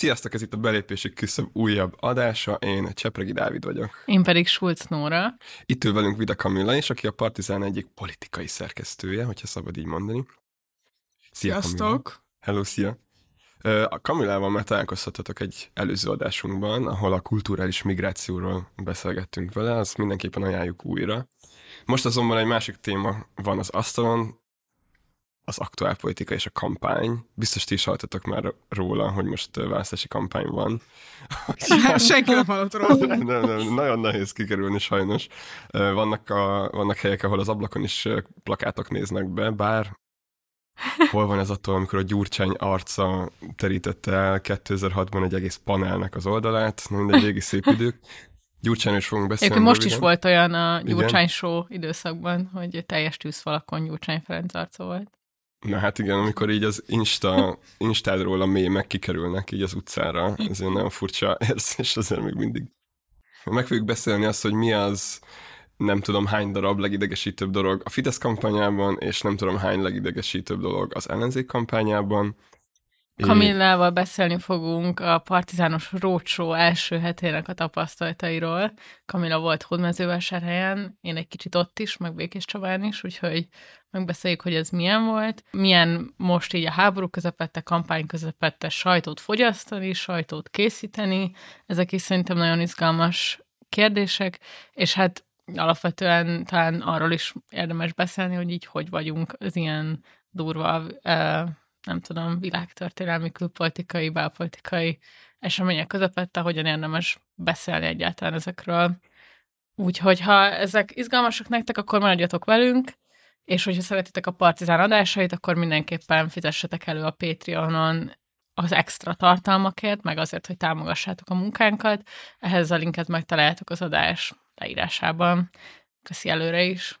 Sziasztok, ez itt a belépési küszöb újabb adása, én Csepregi Dávid vagyok. Én pedig Schulz Nóra. Itt ül velünk Vida Kamilla is, aki a Partizán egyik politikai szerkesztője, hogyha szabad így mondani. Szia, Sziasztok! Kamilla. Hello, szia! A Kamilával már találkozhatatok egy előző adásunkban, ahol a kulturális migrációról beszélgettünk vele, azt mindenképpen ajánljuk újra. Most azonban egy másik téma van az asztalon, az aktuál politika és a kampány. Biztos ti is hallottatok már róla, hogy most választási kampány van. Senki nem hallott róla. nem, nem, nagyon nehéz kikerülni sajnos. Vannak, a, vannak helyek, ahol az ablakon is plakátok néznek be, bár hol van ez attól, amikor a Gyurcsány arca terítette el 2006-ban egy egész panelnek az oldalát, mindegy, régi szép idők. Gyurcsány is fogunk beszélni. Egyébként most is volt olyan a Gyurcsány Igen. show időszakban, hogy teljes tűzfalakon Gyurcsány Ferenc arca volt. Na hát igen, amikor így az Insta, Instádról a mémek kikerülnek így az utcára, ez egy nagyon furcsa érzés, azért még mindig. Meg fogjuk beszélni azt, hogy mi az, nem tudom hány darab legidegesítőbb dolog a Fidesz kampányában, és nem tudom hány legidegesítőbb dolog az ellenzék kampányában. Kamillával beszélni fogunk a partizános rócsó első hetének a tapasztalatairól. Kamilla volt Hódmezővásárhelyen, én egy kicsit ott is, meg Békés Csabán is, úgyhogy megbeszéljük, hogy ez milyen volt. Milyen most így a háború közepette, kampány közepette sajtót fogyasztani, sajtót készíteni. Ezek is szerintem nagyon izgalmas kérdések, és hát alapvetően talán arról is érdemes beszélni, hogy így hogy vagyunk az ilyen durva nem tudom, világtörténelmi, külpolitikai, belpolitikai események közepette, hogyan érdemes beszélni egyáltalán ezekről. Úgyhogy ha ezek izgalmasak nektek, akkor maradjatok velünk, és hogyha szeretitek a Partizán adásait, akkor mindenképpen fizessetek elő a Patreonon az extra tartalmakért, meg azért, hogy támogassátok a munkánkat. Ehhez a linket megtaláljátok az adás leírásában. Köszi előre is!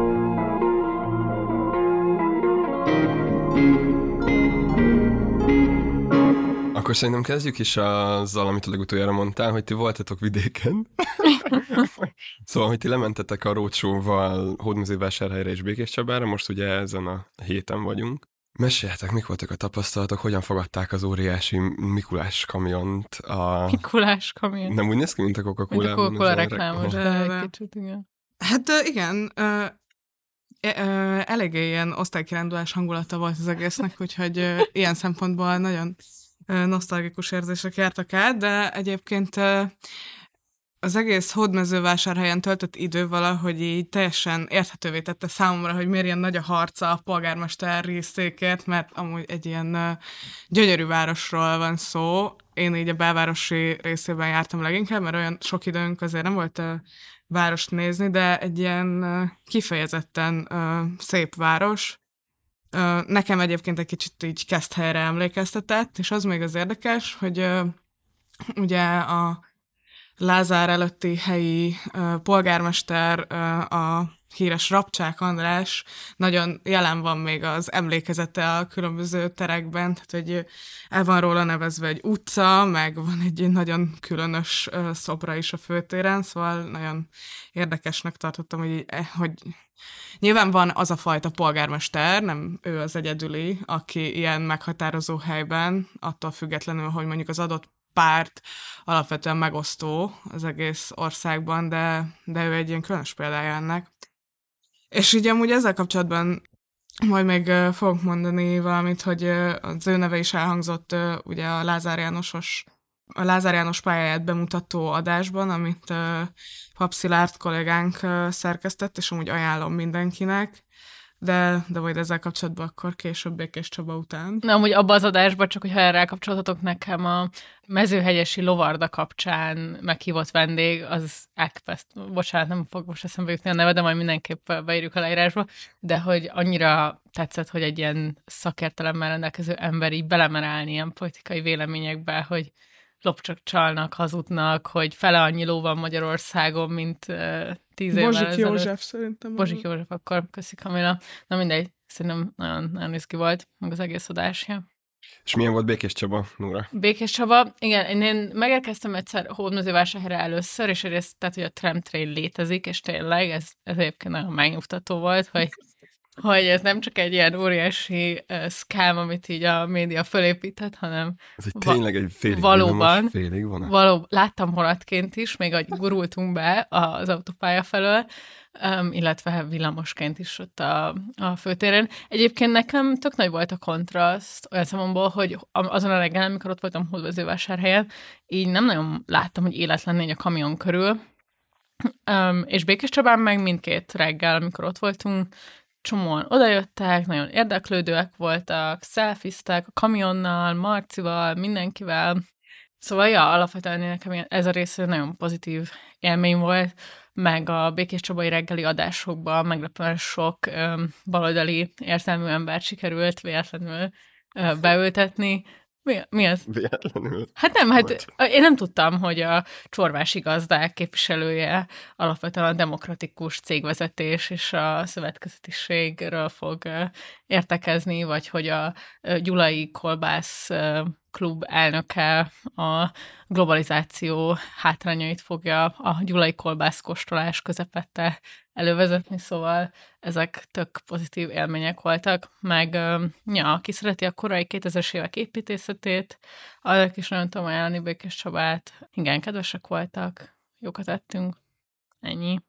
Akkor szerintem kezdjük is azzal, amit a legutoljára mondtál, hogy ti voltatok vidéken. szóval, hogy ti lementetek a rócsóval Hódműzővásárhelyre és Békés Csabára, most ugye ezen a héten vagyunk. Meséljetek, mik voltak a tapasztalatok, hogyan fogadták az óriási Mikulás kamiont? A... Mikulás kamion? Nem úgy néz ki, mint a Coca-Cola? Mint a Coca-Cola reklámos, de kicsit, igen. Hát igen, eléggé ilyen osztálykirándulás hangulata volt az egésznek, úgyhogy ilyen szempontból nagyon nosztalgikus érzések jártak át, de egyébként az egész hódmezővásárhelyen töltött idő valahogy így teljesen érthetővé tette számomra, hogy miért ilyen nagy a harca a polgármester részékért, mert amúgy egy ilyen gyönyörű városról van szó. Én így a belvárosi részében jártam leginkább, mert olyan sok időnk azért nem volt várost nézni, de egy ilyen kifejezetten szép város. Nekem egyébként egy kicsit így kezd helyre emlékeztetett, és az még az érdekes, hogy ugye a Lázár előtti helyi polgármester a híres Rapcsák András nagyon jelen van még az emlékezete a különböző terekben, tehát hogy el van róla nevezve egy utca, meg van egy nagyon különös szobra is a főtéren, szóval nagyon érdekesnek tartottam, hogy, eh, hogy nyilván van az a fajta polgármester, nem ő az egyedüli, aki ilyen meghatározó helyben, attól függetlenül, hogy mondjuk az adott párt alapvetően megosztó az egész országban, de, de ő egy ilyen különös példája ennek. És így amúgy ezzel kapcsolatban majd még uh, fogok mondani valamit, hogy uh, az ő neve is elhangzott uh, ugye a Lázár Jánosos a Lázár János pályáját bemutató adásban, amit uh, Papszilárd kollégánk uh, szerkesztett, és amúgy ajánlom mindenkinek. De, de majd ezzel kapcsolatban akkor később Békés Csaba után. Na, amúgy abban az adásban, csak hogyha erre kapcsolatotok nekem a mezőhegyesi lovarda kapcsán meghívott vendég, az Ekpest, bocsánat, nem fog most eszembe jutni a neve, de majd mindenképp beírjuk a leírásba, de hogy annyira tetszett, hogy egy ilyen szakértelemmel rendelkező ember így belemerálni ilyen politikai véleményekbe, hogy lopcsok csalnak, hazudnak, hogy fele annyi ló van Magyarországon, mint uh, tíz évvel Bozsik ezelőtt. József szerintem. Bozsik József, akkor köszi Kamila. Na mindegy, szerintem nagyon, nagyon izgi volt, meg az egész adásja. És milyen volt Békés Csaba, Nóra? Békés Csaba, igen, én, megérkeztem egyszer Hódmezővásárhelyre először, és egyrészt, tehát, hogy a tramtrain létezik, és tényleg ez, ez egyébként nagyon megnyugtató volt, hogy hogy ez nem csak egy ilyen óriási uh, scam, amit így a média fölépített, hanem Ez egy Va- tényleg egy félig valóban. félig van. való, láttam honatként is, még ahogy gurultunk be az autópálya felől, um, illetve villamosként is ott a, a főtéren. Egyébként nekem tök nagy volt a kontraszt olyan számomból, hogy azon a reggel, amikor ott voltam Hódvezővásárhelyen, így nem nagyon láttam, hogy élet lenne a kamion körül. Um, és Békés Csabán meg mindkét reggel, amikor ott voltunk, csomóan odajöttek, nagyon érdeklődőek voltak, szelfiztek a kamionnal, Marcival, mindenkivel. Szóval, ja, alapvetően nekem ez a rész nagyon pozitív élmény volt, meg a Békés Csabai reggeli adásokban meglepően sok öm, baloldali érzelmű embert sikerült véletlenül ö, beültetni. Mi, mi az? Véletlenül. Hát nem, hát Bocs. én nem tudtam, hogy a csorvási gazdák képviselője alapvetően a demokratikus cégvezetés és a szövetkezetiségről fog értekezni, vagy hogy a Gyulai Kolbász klub elnöke a globalizáció hátrányait fogja a Gyulai Kolbász kóstolás közepette elővezetni, szóval ezek tök pozitív élmények voltak, meg ö, ja, aki szereti a korai 2000-es évek építészetét, annak is nagyon tudom ajánlani Békés Csabát. Igen, kedvesek voltak, jókat ettünk, ennyi.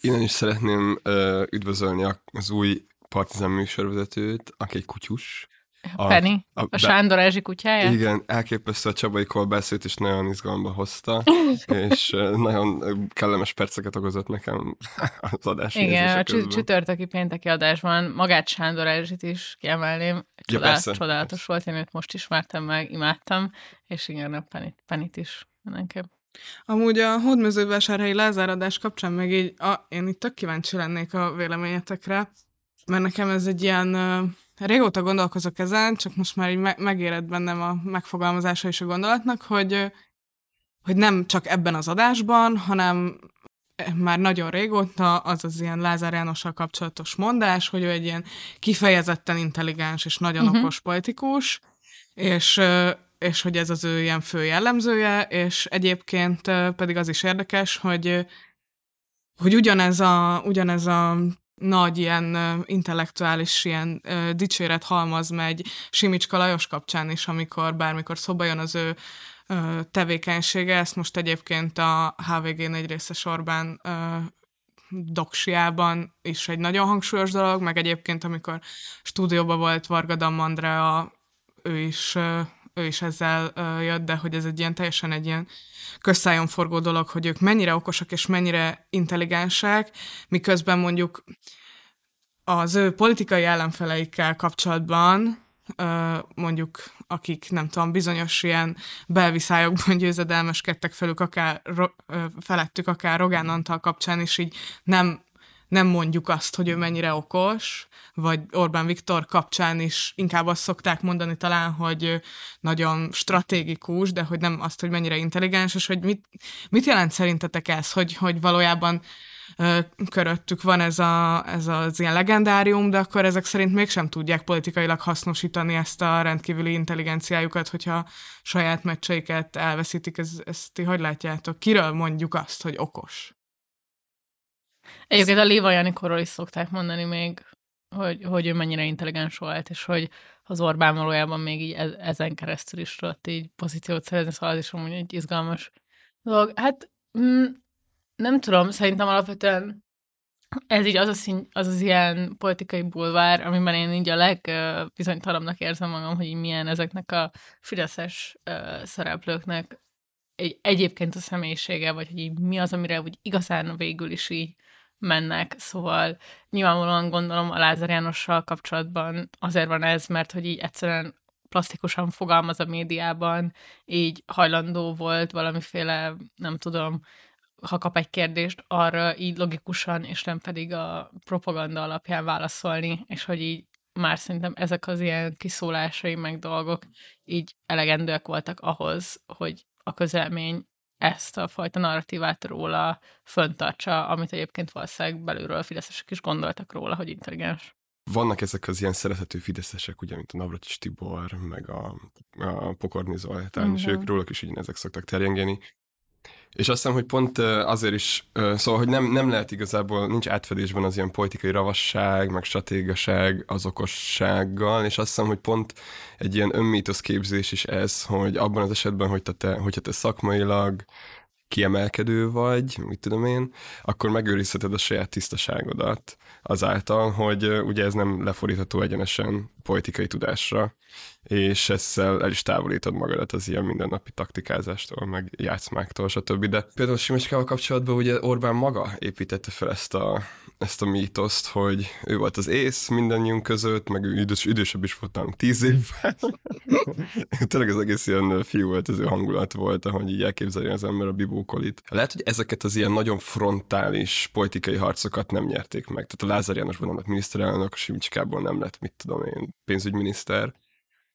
Innen is szeretném uh, üdvözölni az új Partizán műsorvezetőt, aki egy kutyus. A, Penny, a- a, be- Sándor Erzsi kutyája? Igen, elképesztő a Csabai kolbászét is nagyon izgalomba hozta, és nagyon kellemes perceket okozott nekem az adás Igen, a közben. csütörtöki pénteki adásban magát Sándor Erzsit is kiemelném. Csodál, persze, csodálatos volt, én őt most ismertem meg, imádtam, és igen, a Penit, Penit is mindenképp. Amúgy a hódmezővásárhelyi lázáradás kapcsán meg így, a, én itt tök kíváncsi lennék a véleményetekre, mert nekem ez egy ilyen, régóta gondolkozok ezen, csak most már így me- megérett bennem a megfogalmazása is a gondolatnak, hogy, hogy nem csak ebben az adásban, hanem már nagyon régóta az az ilyen Lázár Jánossal kapcsolatos mondás, hogy ő egy ilyen kifejezetten intelligens és nagyon uh-huh. okos politikus, és, és hogy ez az ő ilyen fő jellemzője, és egyébként pedig az is érdekes, hogy, hogy ugyanez a, ugyanez a nagy ilyen intellektuális ilyen dicséret halmaz megy Simicska Lajos kapcsán is, amikor bármikor szóba jön az ő tevékenysége. Ezt most egyébként a HVG négy részes Orbán ö, doksiában is egy nagyon hangsúlyos dolog, meg egyébként amikor stúdióban volt Varga Damm Andrea, ő is, ő is ezzel jött, de hogy ez egy ilyen teljesen egy ilyen közszájon forgó dolog, hogy ők mennyire okosak és mennyire intelligensek, miközben mondjuk az ő politikai ellenfeleikkel kapcsolatban mondjuk akik nem tudom, bizonyos ilyen belviszályokban győzedelmeskedtek felük, akár ro- felettük, akár Rogán Antal kapcsán is így nem, nem mondjuk azt, hogy ő mennyire okos, vagy Orbán Viktor kapcsán is inkább azt szokták mondani talán, hogy nagyon stratégikus, de hogy nem azt, hogy mennyire intelligens, és hogy mit, mit jelent szerintetek ez, hogy, hogy valójában köröttük van ez, a, ez az ilyen legendárium, de akkor ezek szerint mégsem tudják politikailag hasznosítani ezt a rendkívüli intelligenciájukat, hogyha saját meccseiket elveszítik. Ez, ezt ti hogy látjátok? Kiről mondjuk azt, hogy okos? Egyébként a Léva Janikorról is szokták mondani még, hogy, hogy ő mennyire intelligens volt, és hogy az Orbán valójában még így e- ezen keresztül is tudott így pozíciót szerezni, szóval az is amúgy egy izgalmas dolog. Hát mm, nem tudom, szerintem alapvetően ez így az, a szín, az az ilyen politikai bulvár, amiben én így a legbizonytalanabbnak érzem magam, hogy milyen ezeknek a fideszes uh, szereplőknek egy, egyébként a személyisége, vagy hogy így mi az, amire úgy igazán végül is így mennek, szóval nyilvánvalóan gondolom a Lázár Jánossal kapcsolatban azért van ez, mert hogy így egyszerűen plastikusan fogalmaz a médiában, így hajlandó volt valamiféle, nem tudom, ha kap egy kérdést, arra így logikusan, és nem pedig a propaganda alapján válaszolni, és hogy így már szerintem ezek az ilyen kiszólásai meg dolgok így elegendőek voltak ahhoz, hogy a közelmény ezt a fajta narratívát róla föntartsa, amit egyébként valószínűleg belülről a fideszesek is gondoltak róla, hogy intelligens. Vannak ezek az ilyen szerethető fideszesek, ugye, mint a Navracsis Tibor, meg a, a Pokorni Zoltán, uh-huh. és ők róluk is ugyanezek szoktak terjengeni. És azt hiszem, hogy pont azért is, szóval, hogy nem, nem lehet igazából, nincs átfedésben az ilyen politikai ravasság, meg stratégaság az okossággal, és azt hiszem, hogy pont egy ilyen önmítosz képzés is ez, hogy abban az esetben, hogy te, hogyha te szakmailag kiemelkedő vagy, mit tudom én, akkor megőrizheted a saját tisztaságodat azáltal, hogy ugye ez nem lefordítható egyenesen politikai tudásra, és ezzel el is távolítod magadat az ilyen mindennapi taktikázástól, meg játszmáktól, stb. De például Simecskával kapcsolatban ugye Orbán maga építette fel ezt a, ezt a mítoszt, hogy ő volt az ész mindannyiunk között, meg ő idős, idősebb is volt tíz évvel. Tényleg az egész ilyen fiú volt, az ő hangulat volt, ahogy így elképzelni az ember a bibókolit. Lehet, hogy ezeket az ilyen nagyon frontális politikai harcokat nem nyerték meg. Tehát a Lázár Jánosban nem lett miniszterelnök, a Simcsikából nem lett, mit tudom én, pénzügyminiszter.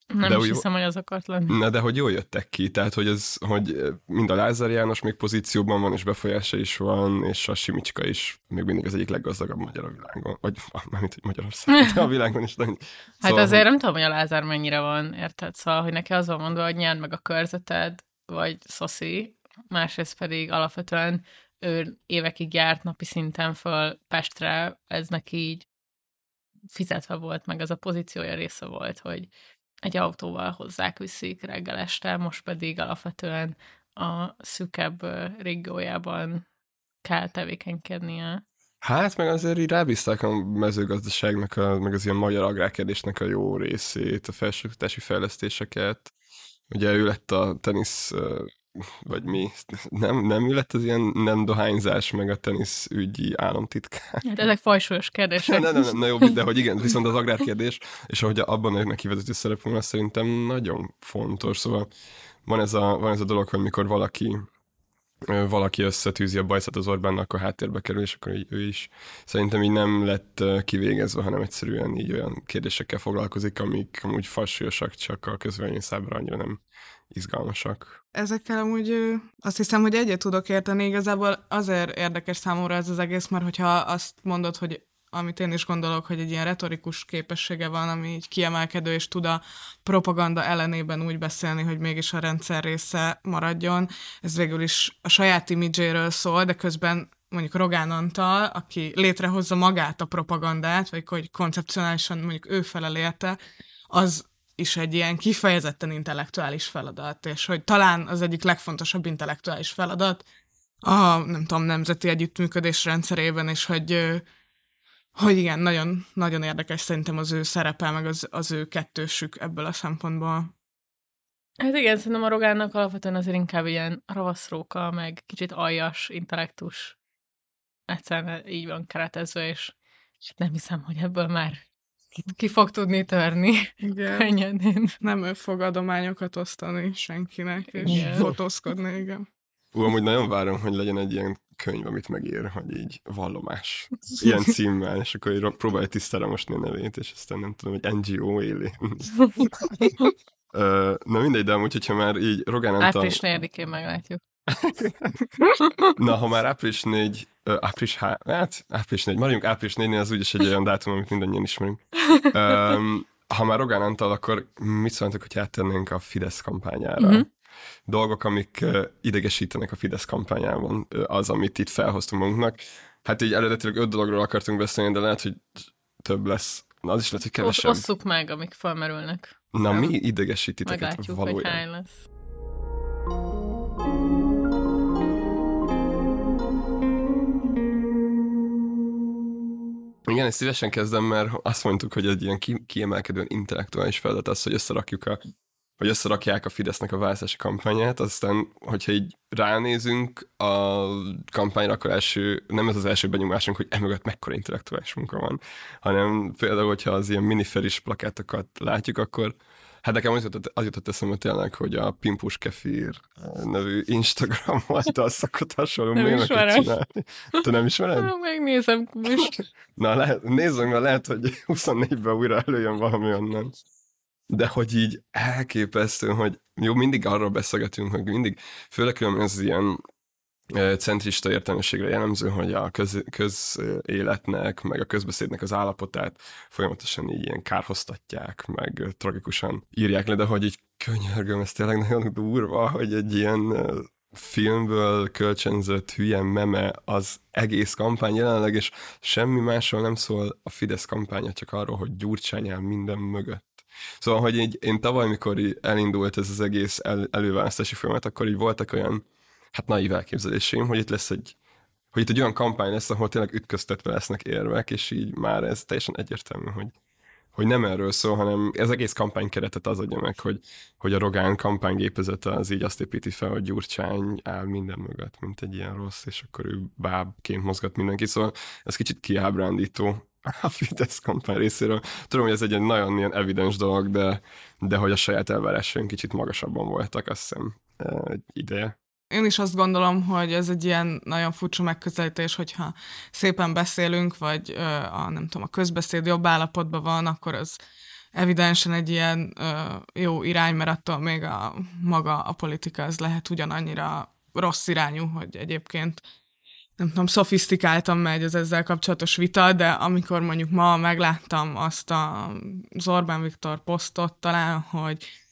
Nem de is úgy, hiszem, hogy az akart lenni. Na, de hogy jól jöttek ki, tehát hogy, ez, hogy mind a Lázár János még pozícióban van, és befolyása is van, és a Simicska is még mindig az egyik leggazdagabb magyar a világon. Vagy mármint, hogy Magyarország, de a világon is. Szóval, hát azért nem tudom, hogy a Lázár mennyire van, érted? Szóval, hogy neki az van mondva, hogy nyerd meg a körzeted, vagy szoszi, másrészt pedig alapvetően ő évekig járt napi szinten föl Pestre, ez neki így fizetve volt, meg az a pozíciója része volt, hogy egy autóval hozzák viszik reggel este, most pedig alapvetően a szűkebb régiójában kell tevékenykednie. Hát, meg azért így rábízták a mezőgazdaságnak, a, meg az ilyen magyar agrárkedésnek a jó részét, a felsőoktatási fejlesztéseket. Ugye ő lett a tenisz vagy mi, nem, nem lett az ilyen nem dohányzás, meg a tenisz ügyi államtitkár. Hát ezek fajsúlyos kérdések. nem, nem, nem, na jó, de hogy igen, viszont az agrárkérdés, és ahogy abban a neki vezető szerepünk, az szerintem nagyon fontos. Szóval van ez a, van ez a dolog, hogy mikor valaki valaki összetűzi a bajszat az Orbánnak, akkor háttérbe kerül, és akkor ő is szerintem így nem lett kivégezve, hanem egyszerűen így olyan kérdésekkel foglalkozik, amik amúgy falsúlyosak, csak a közvélemény számára annyira nem izgalmasak. Ezekkel amúgy azt hiszem, hogy egyet tudok érteni. Igazából azért érdekes számomra ez az egész, mert hogyha azt mondod, hogy amit én is gondolok, hogy egy ilyen retorikus képessége van, ami így kiemelkedő, és tud a propaganda ellenében úgy beszélni, hogy mégis a rendszer része maradjon. Ez végül is a saját imidzséről szól, de közben mondjuk Rogán Antal, aki létrehozza magát a propagandát, vagy hogy koncepcionálisan mondjuk ő felel érte, az is egy ilyen kifejezetten intellektuális feladat, és hogy talán az egyik legfontosabb intellektuális feladat a, nem tudom, nemzeti együttműködés rendszerében, és hogy, hogy igen, nagyon, nagyon érdekes szerintem az ő szerepe, meg az, az ő kettősük ebből a szempontból. Hát igen, szerintem a Rogánnak alapvetően azért inkább ilyen ravaszróka, meg kicsit aljas, intellektus egyszerűen így van keretezve, és nem hiszem, hogy ebből már ki fog tudni törni. Igen. Könnyedén. Nem ő fog adományokat osztani senkinek, és igen. fotózkodni, igen. Ú, amúgy nagyon várom, hogy legyen egy ilyen könyv, amit megír, hogy így vallomás. Ilyen címmel, és akkor így próbálja tisztára mosni a nevét, és aztán nem tudom, hogy NGO éli. Na mindegy, de amúgy, hogyha már így Rogán Antal... Április 4-én meglátjuk. Na, ha már április 4, uh, április, há, hát április 4, maradjunk április 4-nél, az úgyis egy olyan dátum, amit mindannyian ismerünk. Um, ha már Rogán Antal, akkor mit szóltok, hogy áttennénk a Fidesz kampányára? Uh-huh. Dolgok, amik idegesítenek a Fidesz kampányában, az, amit itt felhoztunk magunknak. Hát így eredetileg öt dologról akartunk beszélni, de lehet, hogy több lesz. Na, az is lehet, hogy kevesebb. Osszuk meg, amik felmerülnek. Na, mi idegesítiteket Meglátjuk, valójában? hogy hány lesz. Igen, ezt szívesen kezdem, mert azt mondtuk, hogy egy ilyen kiemelkedően intellektuális feladat az, hogy összerakjuk a vagy összerakják a Fidesznek a választási kampányát, aztán, hogyha így ránézünk a kampányra, akkor első, nem ez az első benyomásunk, hogy emögött mekkora intellektuális munka van, hanem például, hogyha az ilyen miniferis plakátokat látjuk, akkor Hát nekem az jutott, az jutott eszembe tényleg, hogy a Pimpus Kefir nevű Instagram oldal szokott hasonló Nem mémeket csinálni. Te nem ismered? Megnézem most. Na, lehet, nézzünk, mert lehet, hogy 24-ben újra előjön valami onnan. De hogy így elképesztő, hogy jó, mindig arról beszélgetünk, hogy mindig, főleg ez ilyen centrista értelmiségre jellemző, hogy a köz, közéletnek, meg a közbeszédnek az állapotát folyamatosan így ilyen kárhoztatják, meg tragikusan írják le, de hogy így könyörgöm, ez tényleg nagyon durva, hogy egy ilyen filmből kölcsönzött hülye meme az egész kampány jelenleg, és semmi másról nem szól a Fidesz kampánya, csak arról, hogy Gyurcsány áll minden mögött. Szóval, hogy így, én tavaly, mikor elindult ez az egész el, előválasztási folyamat, akkor így voltak olyan, hát naív elképzeléseim, hogy itt lesz egy, hogy itt egy olyan kampány lesz, ahol tényleg ütköztetve lesznek érvek, és így már ez teljesen egyértelmű, hogy, hogy nem erről szól, hanem ez egész kampánykeretet az adja meg, hogy, hogy a Rogán kampánygépezete az így azt építi fel, hogy Gyurcsány áll minden mögött, mint egy ilyen rossz, és akkor ő bábként mozgat mindenki, szóval ez kicsit kiábrándító a Fidesz kampány részéről. Tudom, hogy ez egy nagyon ilyen evidens dolog, de, de hogy a saját elvárásaink kicsit magasabban voltak, azt hiszem eh, egy ideje. Én is azt gondolom, hogy ez egy ilyen nagyon furcsa megközelítés, hogyha szépen beszélünk, vagy ö, a, nem tudom, a közbeszéd jobb állapotban van, akkor az evidensen egy ilyen ö, jó irány, mert attól még a maga a politika az lehet ugyanannyira rossz irányú, hogy egyébként nem tudom, szofisztikáltan megy az ezzel kapcsolatos vita, de amikor mondjuk ma megláttam azt a, az Viktor posztot talán, hogy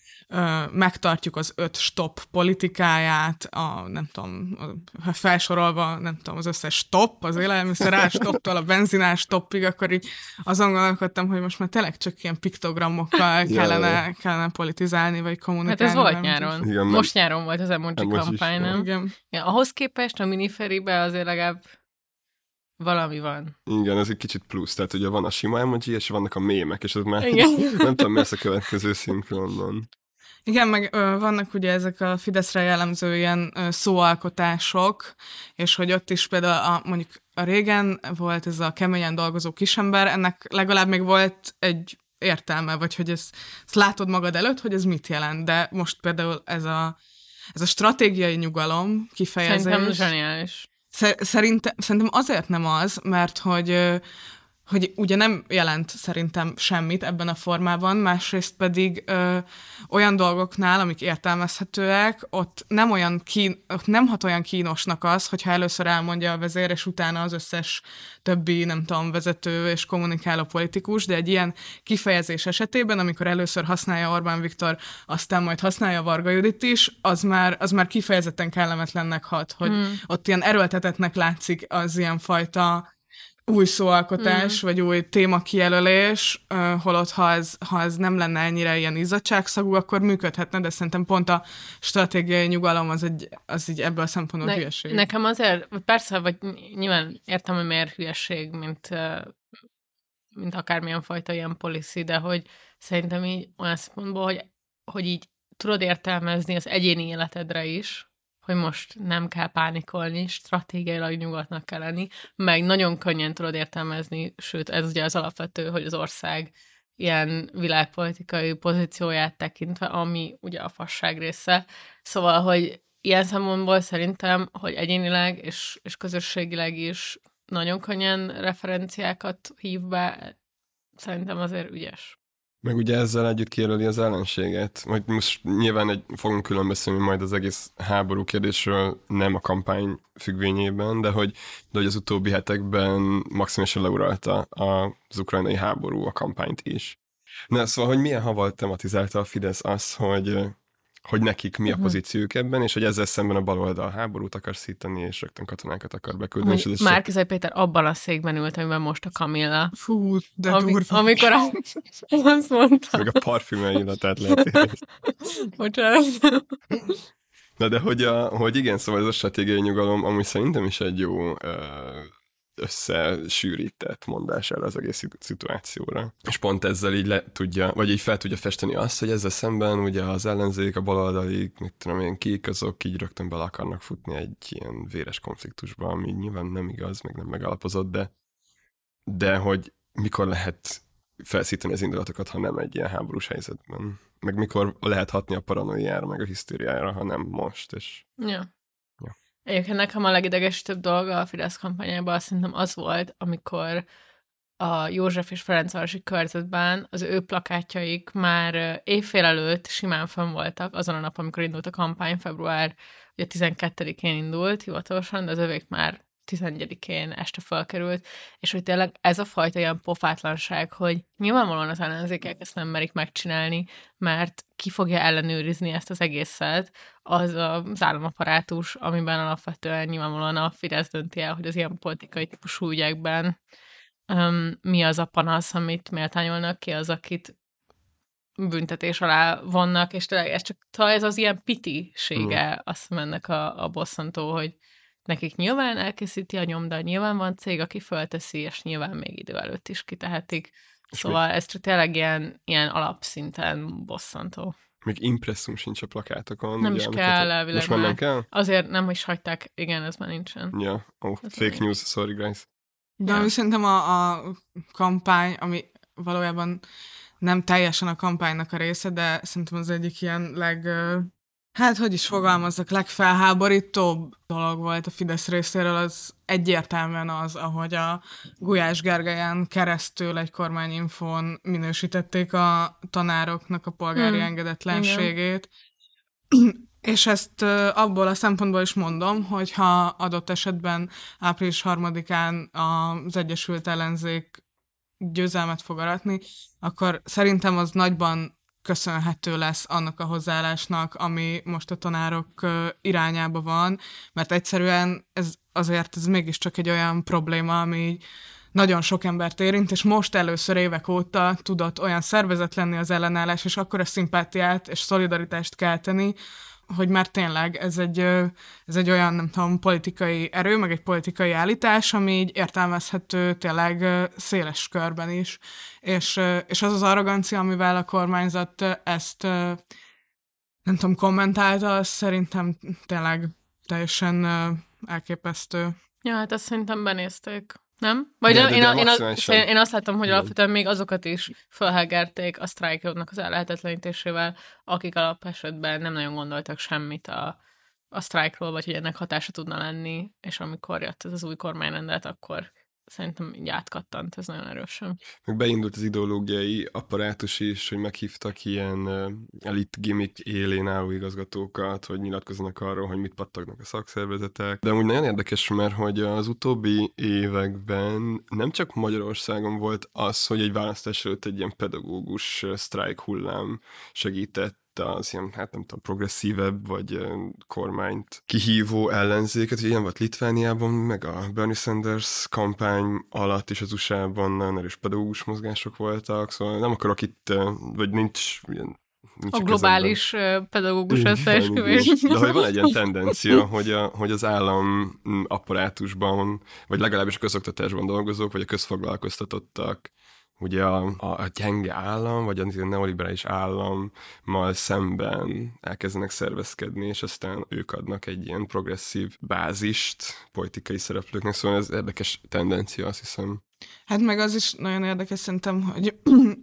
megtartjuk az öt stop politikáját, a, nem tudom, a, felsorolva, nem tudom, az összes stop, az élelmiszerás stopptól a benzinás stoppig, akkor így azon gondolkodtam, hogy most már tényleg csak ilyen piktogramokkal kellene, kellene politizálni, vagy Hát kommunikálni. ez volt nyáron. Igen, most nyáron volt az emoji Hát kampány, nem? Igen. Ja, ahhoz képest a miniferibe azért legalább valami van. Igen, ez egy kicsit plusz, tehát ugye van a sima emoji, és vannak a mémek, és ez már Igen. nem tudom, mi lesz a következő szinkronban. Igen, meg ö, vannak ugye ezek a Fideszre jellemző ilyen ö, szóalkotások, és hogy ott is például a, mondjuk a régen volt ez a keményen dolgozó kisember, ennek legalább még volt egy értelme, vagy hogy ez, ezt látod magad előtt, hogy ez mit jelent, de most például ez a, ez a stratégiai nyugalom kifejezés. Szerintem zseniális. Szer- Szerintem, szerintem azért nem az, mert hogy, hogy ugye nem jelent szerintem semmit ebben a formában, másrészt pedig ö, olyan dolgoknál, amik értelmezhetőek, ott nem, olyan kín, ott nem hat olyan kínosnak az, hogyha először elmondja a vezér, és utána az összes többi, nem tudom, vezető és kommunikáló politikus, de egy ilyen kifejezés esetében, amikor először használja Orbán Viktor, aztán majd használja Varga Judit is, az már, az már kifejezetten kellemetlennek hat, hogy hmm. ott ilyen erőltetetnek látszik az ilyen fajta új szóalkotás, mm. vagy új témakijelölés, holott ha ez, ha ez nem lenne ennyire ilyen izzadságszagú, akkor működhetne, de szerintem pont a stratégiai nyugalom az, egy, az így ebből a szempontból Ne, hülyeség. nekem azért, persze, vagy nyilván értem, hogy miért hülyeség, mint, mint akármilyen fajta ilyen policy, de hogy szerintem így olyan szempontból, hogy, hogy így tudod értelmezni az egyéni életedre is, hogy most nem kell pánikolni, stratégiailag nyugatnak kell lenni, meg nagyon könnyen tudod értelmezni, sőt, ez ugye az alapvető, hogy az ország ilyen világpolitikai pozícióját tekintve, ami ugye a fasság része. Szóval, hogy ilyen szempontból szerintem, hogy egyénileg és, és közösségileg is nagyon könnyen referenciákat hív be, szerintem azért ügyes. Meg ugye ezzel együtt kijelöli az ellenséget. Majd most nyilván egy, fogunk külön beszélni majd az egész háború kérdésről, nem a kampány függvényében, de hogy, de hogy az utóbbi hetekben maximálisan leuralta az ukrajnai háború a kampányt is. Na, szóval, hogy milyen haval tematizálta a Fidesz az, hogy hogy nekik mi a pozíciójuk ebben, és hogy ezzel szemben a baloldal háborút akar szítani, és rögtön katonákat akar beküldeni. és ez Hogy Márkizai Péter abban a székben ült, amiben most a Kamilla. Fú, de Ami, durva. amikor a, azt mondta, Meg a parfümel illatát lehet bocsánat. Na de hogy, a, hogy igen, szóval ez a stratégiai nyugalom amúgy szerintem is egy jó, uh, összesűrített mondására az egész szituációra. És pont ezzel így le tudja, vagy így fel tudja festeni azt, hogy ezzel szemben ugye az ellenzék, a baloldali, mit tudom én, kik, azok így rögtön bele akarnak futni egy ilyen véres konfliktusba, ami nyilván nem igaz, meg nem megalapozott, de, de hogy mikor lehet felszíteni az indulatokat, ha nem egy ilyen háborús helyzetben. Meg mikor lehet hatni a paranoiára, meg a hisztériára, ha nem most. És... Ja. Egyébként nekem a legidegesítőbb dolga a Fidesz kampányában szerintem az volt, amikor a József és Ferencvárosi körzetben az ő plakátjaik már évfél előtt simán fönn voltak, azon a nap, amikor indult a kampány, február ugye 12-én indult hivatalosan, de az övék már 11-én este felkerült, és hogy tényleg ez a fajta ilyen pofátlanság, hogy nyilvánvalóan az ellenzékek ezt nem merik megcsinálni, mert ki fogja ellenőrizni ezt az egészet, az az államaparátus, amiben alapvetően nyilvánvalóan a Fidesz dönti el, hogy az ilyen politikai típusú ügyekben um, mi az a panasz, amit méltányolnak ki, az, akit büntetés alá vannak, és tényleg ez csak ez az ilyen pitisége, mm. azt mennek a, a bosszantó, hogy nekik nyilván elkészíti a nyomda, nyilván van cég, aki fölteszi, és nyilván még idő előtt is kitehetik. Szóval még... ez tényleg ilyen, ilyen alapszinten bosszantó. Még impresszum sincs a plakátokon. Nem ugye, is kell elvileg Most már nem kell? Azért nem is hagyták, igen, ez már nincsen. Ja, oh, ez fake news, sorry guys. De ami szerintem a, a kampány, ami valójában nem teljesen a kampánynak a része, de szerintem az egyik ilyen leg Hát, hogy is fogalmazzak, legfelháborítóbb dolog volt a Fidesz részéről, az egyértelműen az, ahogy a Gulyás Gergelyen keresztül egy kormányinfón minősítették a tanároknak a polgári hmm. engedetlenségét. Igen. És ezt abból a szempontból is mondom, hogy ha adott esetben április harmadikán az Egyesült Ellenzék győzelmet fog aratni, akkor szerintem az nagyban köszönhető lesz annak a hozzáállásnak, ami most a tanárok irányába van, mert egyszerűen ez azért ez mégiscsak egy olyan probléma, ami nagyon sok embert érint, és most először évek óta tudott olyan szervezet lenni az ellenállás, és akkor a szimpátiát és szolidaritást kelteni, hogy már tényleg ez egy, ez egy olyan, nem tudom, politikai erő, meg egy politikai állítás, ami így értelmezhető tényleg széles körben is. És, és az az arrogancia, amivel a kormányzat ezt nem tudom, kommentálta, az szerintem tényleg teljesen elképesztő. Ja, hát azt szerintem benézték. Nem? Vagy de, de, én, de én, én, én azt láttam, hogy alapvetően még azokat is felhágerték a sztrájkodnak az ellehetetlenítésével, akik alapesetben nem nagyon gondoltak semmit a, a sztrájkról, vagy hogy ennek hatása tudna lenni, és amikor jött ez az új kormányrendet, akkor szerintem így átkattant, ez nagyon erősen. Meg beindult az ideológiai apparátus is, hogy meghívtak ilyen elit gimmick élén álló igazgatókat, hogy nyilatkoznak arról, hogy mit pattagnak a szakszervezetek. De úgy nagyon érdekes, mert hogy az utóbbi években nem csak Magyarországon volt az, hogy egy választás előtt egy ilyen pedagógus sztrájk hullám segített az ilyen, hát nem tudom, progresszívebb, vagy kormányt kihívó ellenzéket. Ugye ilyen volt Litvániában, meg a Bernie Sanders kampány alatt is az USA-ban nagyon erős pedagógus mozgások voltak, szóval nem akarok itt, vagy nincs ilyen Nincs a globális ezenben. pedagógus összeesküvés. De hogy van egy ilyen tendencia, hogy, a, hogy az állam apparátusban, vagy legalábbis a közoktatásban dolgozók, vagy a közfoglalkoztatottak ugye a, a, a gyenge állam, vagy a neoliberális állammal szemben elkezdenek szervezkedni, és aztán ők adnak egy ilyen progresszív bázist politikai szereplőknek, szóval ez érdekes tendencia, azt hiszem. Hát meg az is nagyon érdekes szerintem, hogy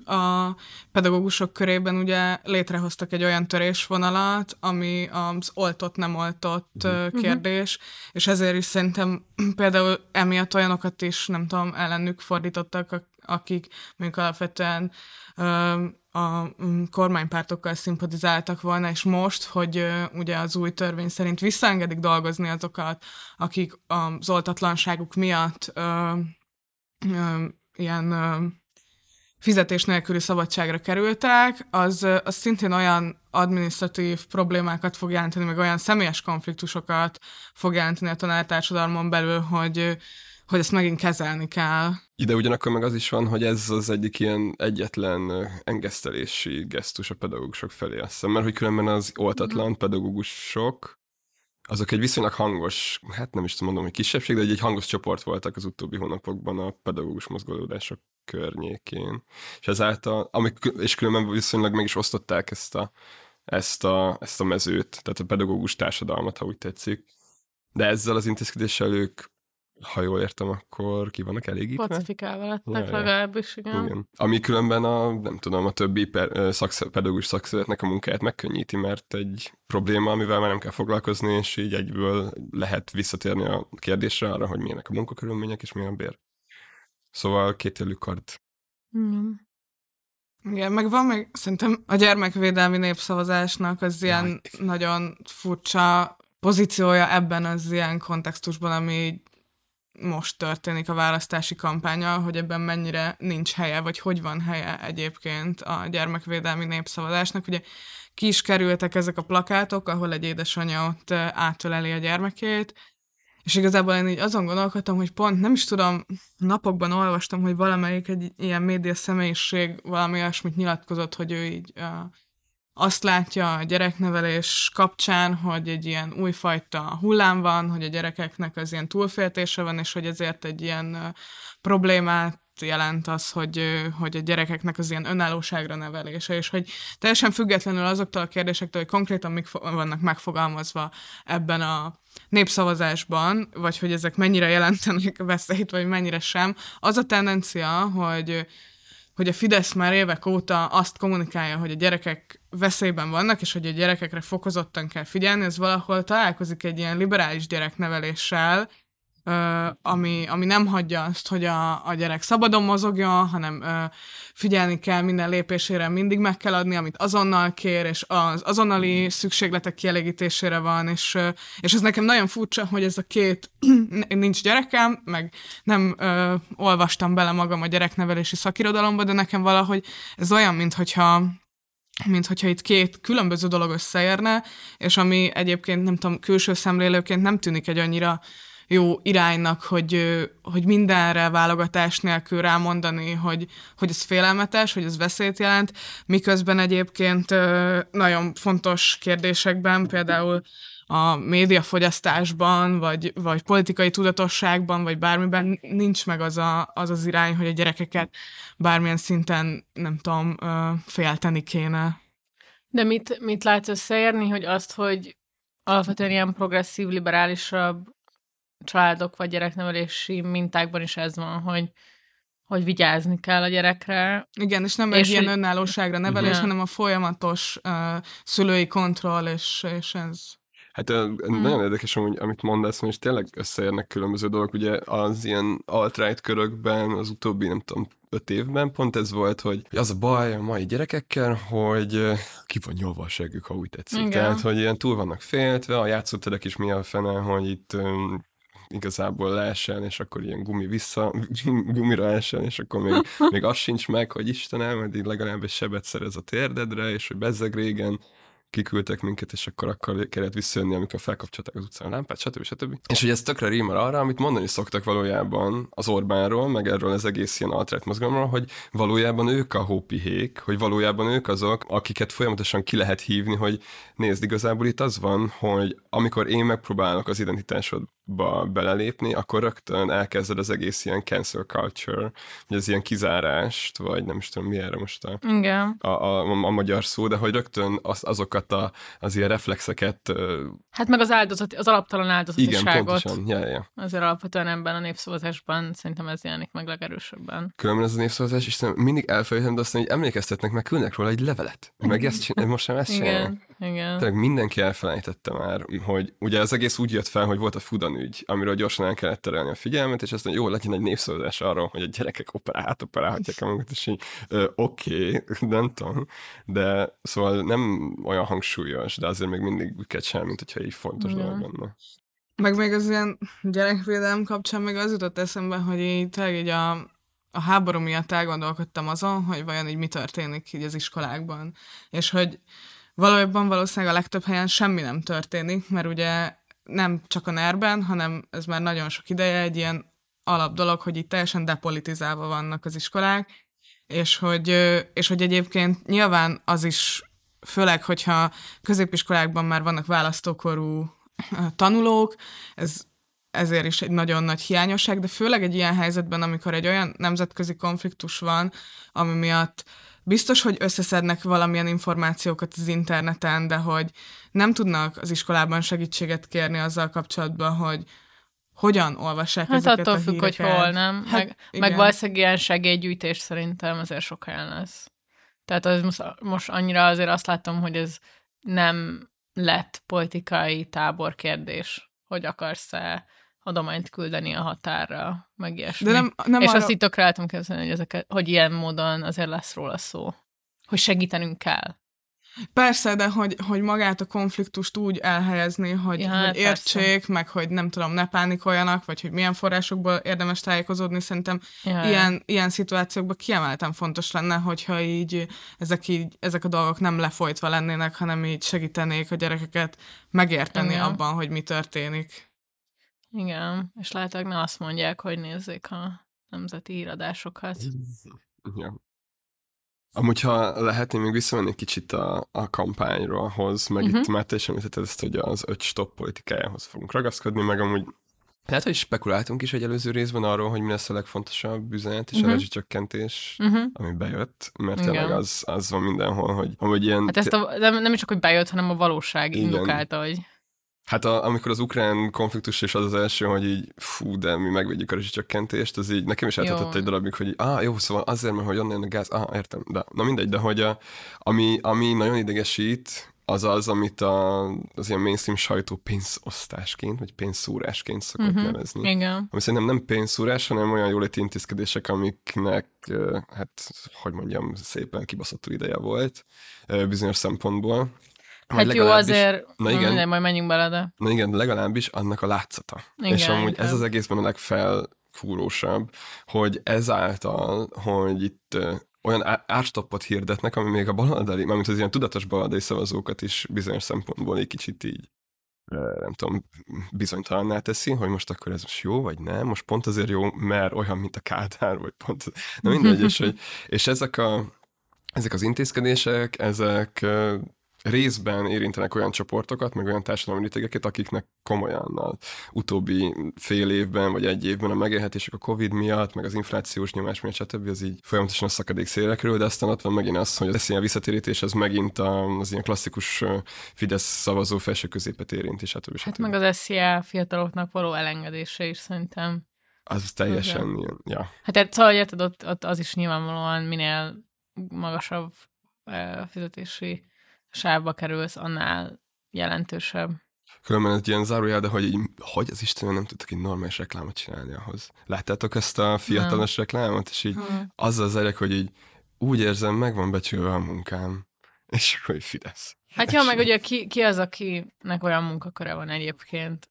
a pedagógusok körében ugye létrehoztak egy olyan törésvonalat, ami az oltott-nem oltott uh-huh. kérdés, és ezért is szerintem például emiatt olyanokat is, nem tudom, ellenük fordítottak, akik mondjuk alapvetően a mm, kormánypártokkal szimpatizáltak volna, és most, hogy ugye az új törvény szerint visszaengedik dolgozni azokat, akik az oltatlanságuk miatt ilyen fizetés nélküli szabadságra kerültek, az, az szintén olyan administratív problémákat fog jelenteni, meg olyan személyes konfliktusokat fog jelenteni a tanártársadalmon belül, hogy, hogy ezt megint kezelni kell. Ide ugyanakkor meg az is van, hogy ez az egyik ilyen egyetlen engesztelési gesztus a pedagógusok felé, azt hiszem, mert hogy különben az oltatlan pedagógusok azok egy viszonylag hangos, hát nem is tudom mondom, hogy kisebbség, de egy, egy hangos csoport voltak az utóbbi hónapokban a pedagógus mozgolódások környékén. És ezáltal, amik, és különben viszonylag meg is osztották ezt a, ezt a, ezt a mezőt, tehát a pedagógus társadalmat, ha úgy tetszik. De ezzel az intézkedéssel ők ha jól értem, akkor ki vannak elégítve? Pacifikálva lettek Ja, legalábbis, igen. Igen. Ami különben a, nem tudom, a többi per, ö, szaksz, pedagógus szakszeretnek a munkáját megkönnyíti, mert egy probléma, amivel már nem kell foglalkozni, és így egyből lehet visszatérni a kérdésre arra, hogy milyenek a munkakörülmények és milyen a bér. Szóval kétélű kard. Igen. Igen, meg van még szerintem a gyermekvédelmi népszavazásnak az ilyen Jaj. nagyon furcsa pozíciója ebben az ilyen kontextusban, ami most történik a választási kampánya, hogy ebben mennyire nincs helye, vagy hogy van helye egyébként a gyermekvédelmi népszavazásnak. Ugye ki is kerültek ezek a plakátok, ahol egy édesanyja ott átöleli a gyermekét, és igazából én így azon gondolkodtam, hogy pont nem is tudom, napokban olvastam, hogy valamelyik egy ilyen média személyiség valami olyasmit nyilatkozott, hogy ő így uh, azt látja a gyereknevelés kapcsán, hogy egy ilyen újfajta hullám van, hogy a gyerekeknek az ilyen túlféltése van, és hogy ezért egy ilyen problémát jelent az, hogy, hogy a gyerekeknek az ilyen önállóságra nevelése, és hogy teljesen függetlenül azoktól a kérdésektől, hogy konkrétan mik vannak megfogalmazva ebben a népszavazásban, vagy hogy ezek mennyire jelentenek veszélyt, vagy mennyire sem, az a tendencia, hogy hogy a Fidesz már évek óta azt kommunikálja, hogy a gyerekek veszélyben vannak, és hogy a gyerekekre fokozottan kell figyelni, ez valahol találkozik egy ilyen liberális gyerekneveléssel, ö, ami, ami nem hagyja azt, hogy a, a gyerek szabadon mozogjon, hanem ö, figyelni kell minden lépésére, mindig meg kell adni, amit azonnal kér, és az azonnali szükségletek kielégítésére van, és, ö, és ez nekem nagyon furcsa, hogy ez a két, nincs gyerekem, meg nem ö, olvastam bele magam a gyereknevelési szakirodalomba, de nekem valahogy ez olyan, mintha mint hogyha itt két különböző dolog összeérne, és ami egyébként, nem tudom, külső szemlélőként nem tűnik egy annyira jó iránynak, hogy, hogy mindenre válogatás nélkül rámondani, hogy, hogy ez félelmetes, hogy ez veszélyt jelent, miközben egyébként nagyon fontos kérdésekben, például a médiafogyasztásban, vagy, vagy politikai tudatosságban, vagy bármiben nincs meg az, a, az az irány, hogy a gyerekeket bármilyen szinten, nem tudom, félteni kéne. De mit, mit látsz összeérni, hogy azt, hogy alapvetően ilyen progresszív, liberálisabb családok vagy gyereknevelési mintákban is ez van, hogy, hogy vigyázni kell a gyerekre. Igen, és nem És egy ilyen önállóságra nevelés, Igen. hanem a folyamatos uh, szülői kontroll, és, és ez... Hát hmm. nagyon érdekes, hogy amit mondasz, és tényleg összeérnek különböző dolgok. Ugye az ilyen alt-right körökben az utóbbi, nem tudom, öt évben pont ez volt, hogy az a baj a mai gyerekekkel, hogy ki van nyolva a seggük, ha úgy tetszik. Igen. Tehát, hogy ilyen túl vannak féltve, a játszóterek is mi a fene, hogy itt öm, igazából leessen, és akkor ilyen gumi vissza, gumira essen, és akkor még, még az sincs meg, hogy Istenem, eddig legalább egy sebet szerez a térdedre, és hogy bezzeg régen kiküldtek minket, és akkor akkor kellett visszajönni, amikor felkapcsolták az utcán a lámpát, stb. stb. És hogy ez tökre rímel arra, amit mondani szoktak valójában az Orbánról, meg erről az egész ilyen alt mozgalomról, hogy valójában ők a hópihék, hogy valójában ők azok, akiket folyamatosan ki lehet hívni, hogy nézd, igazából itt az van, hogy amikor én megpróbálok az identitásodba belelépni, akkor rögtön elkezded az egész ilyen cancel culture, hogy ez ilyen kizárást, vagy nem is tudom mi erre most a Igen. a, a, a magyar szó, de hogy rögtön az, azokat a, az ilyen reflexeket, Hát meg az áldozat, az alaptalan igen, áldozatiságot. pontosan, ja, ja. Azért alapvetően ebben a népszavazásban szerintem ez jelenik meg legerősebben. Különben ez a népszavazás, és mindig elfelejtem, de aztán így emlékeztetnek, meg küldnek róla egy levelet. Meg ezt csinál, most sem ezt. Igen, igen. Tényleg mindenki elfelejtette már, hogy ugye az egész úgy jött fel, hogy volt a Fudan ügy, amiről gyorsan el kellett terelni a figyelmet, és aztán jó legyen egy népszavazás arról, hogy a gyerekek operál, átoperálhatják a magukat, és így oké, okay, nem tudom, de szóval nem olyan hangsúlyos, de azért még mindig kecsel, mint hogyha így fontos Igen. dolog lenne. Meg még az ilyen gyerekvédelem kapcsán még az jutott eszembe, hogy így tényleg így a, a háború miatt elgondolkodtam azon, hogy vajon így mi történik így az iskolákban. És hogy valójában valószínűleg a legtöbb helyen semmi nem történik, mert ugye nem csak a NER-ben, hanem ez már nagyon sok ideje egy ilyen alap dolog, hogy itt teljesen depolitizálva vannak az iskolák, és hogy, és hogy egyébként nyilván az is, főleg, hogyha középiskolákban már vannak választókorú tanulók, ez ezért is egy nagyon nagy hiányosság, de főleg egy ilyen helyzetben, amikor egy olyan nemzetközi konfliktus van, ami miatt biztos, hogy összeszednek valamilyen információkat az interneten, de hogy nem tudnak az iskolában segítséget kérni azzal kapcsolatban, hogy hogyan olvassák Hát ezeket attól a függ, hogy híreket. hol, nem? Hát, meg, igen. meg valószínűleg ilyen segélygyűjtés szerintem azért sok helyen lesz. Tehát az most, most annyira azért azt látom, hogy ez nem lett politikai tábor kérdés, hogy akarsz-e adományt küldeni a határra, meg ilyesmi. De nem, nem És arra... azt itt el tudom képzelni, hogy, ezeket, hogy ilyen módon azért lesz róla szó. Hogy segítenünk kell. Persze, de hogy, hogy magát a konfliktust úgy elhelyezni, hogy, Ja, ja, hát hogy értsék, meg hogy nem tudom, ne pánikoljanak, vagy hogy milyen forrásokból érdemes tájékozódni, szerintem Ja, ilyen, ilyen szituációkban kiemelten fontos lenne, hogyha így ezek, így ezek a dolgok nem lefolytva lennének, hanem így segítenék a gyerekeket megérteni Igen. abban, hogy mi történik. Igen, és lehetőleg ne azt mondják, hogy nézzék a nemzeti híradásokat. Ja. Amúgy, ha lehetné még visszamenni egy kicsit a, a kampányról hoz, meg uh-huh. itt Mhm. már te is említetted ezt, hogy az öt stop politikájához fogunk ragaszkodni, meg amúgy lehet, hogy spekuláltunk is egy előző részben arról, hogy mi lesz a legfontosabb üzenet, és uh-huh. a Mhm. rezsicsökkentés, Uh-huh. ami bejött, mert Igen. tényleg az, az van mindenhol, hogy amúgy ilyen... Hát ezt a, nem, nem is csak, hogy bejött, hanem a valóság Igen. indukálta, hogy Hát a, amikor az ukrán konfliktus és az az első, hogy így fú, de mi megvegyük a rezsicsökkentést, az így nekem is eltartott egy darabig, hogy ah, jó, szóval azért, mert hogy onnan a gáz, ah, értem, de na mindegy, de hogy a, ami, ami nagyon idegesít, az az, amit a, az ilyen mainstream sajtó pénzosztásként, vagy pénzszúrásként szokott uh-huh. nevezni. igen. Ami szerintem nem pénzszúrás, hanem olyan jóléti intézkedések, amiknek, hát, hogy mondjam, szépen kibaszottul ideje volt bizonyos szempontból. Hát jó, azért, Na igen. mindegy, majd menjünk bele, de Na igen, legalábbis annak a látszata. Igen, és amúgy inkább. ez az egészben a legfelfúrósabb, hogy ezáltal, hogy itt olyan árstoppot hirdetnek, ami még a baloldali, mármint az ilyen tudatos baloldali szavazókat is bizonyos szempontból egy kicsit így nem tudom, bizonytalanná teszi, hogy most akkor ez most jó, vagy nem, most pont azért jó, mert olyan, mint a Kádár, vagy pont, na mindegy, és, hogy, és ezek, a, ezek az intézkedések, ezek részben érintenek olyan csoportokat, meg olyan társadalmi rétegeket, akiknek komolyan az utóbbi fél évben, vagy egy évben a megélhetések a Covid miatt, meg az inflációs nyomás miatt, stb. az így folyamatosan a szakadék szélekről, de aztán ott van megint az, hogy az ilyen visszatérítés, az megint az ilyen klasszikus Fidesz szavazó felső középet érinti, stb. hát stb. meg az SZIA fiataloknak való elengedése is szerintem. Az teljesen ilyen, ja. Hát ért- szóval érted, ott, ott az is nyilvánvalóan minél magasabb fizetési sávba kerülsz, annál jelentősebb. Különben egy ilyen zárójel, de hogy így, hogy az Istenem nem tudtak egy normális reklámot csinálni ahhoz. Láttátok ezt a fiatalos reklámot, és így Hmm. azzal zerek, hogy így úgy érzem, meg van becsülve a munkám. És akkor így Fidesz. Hát jó, meg ugye ki, ki az, akinek olyan munkaköre van egyébként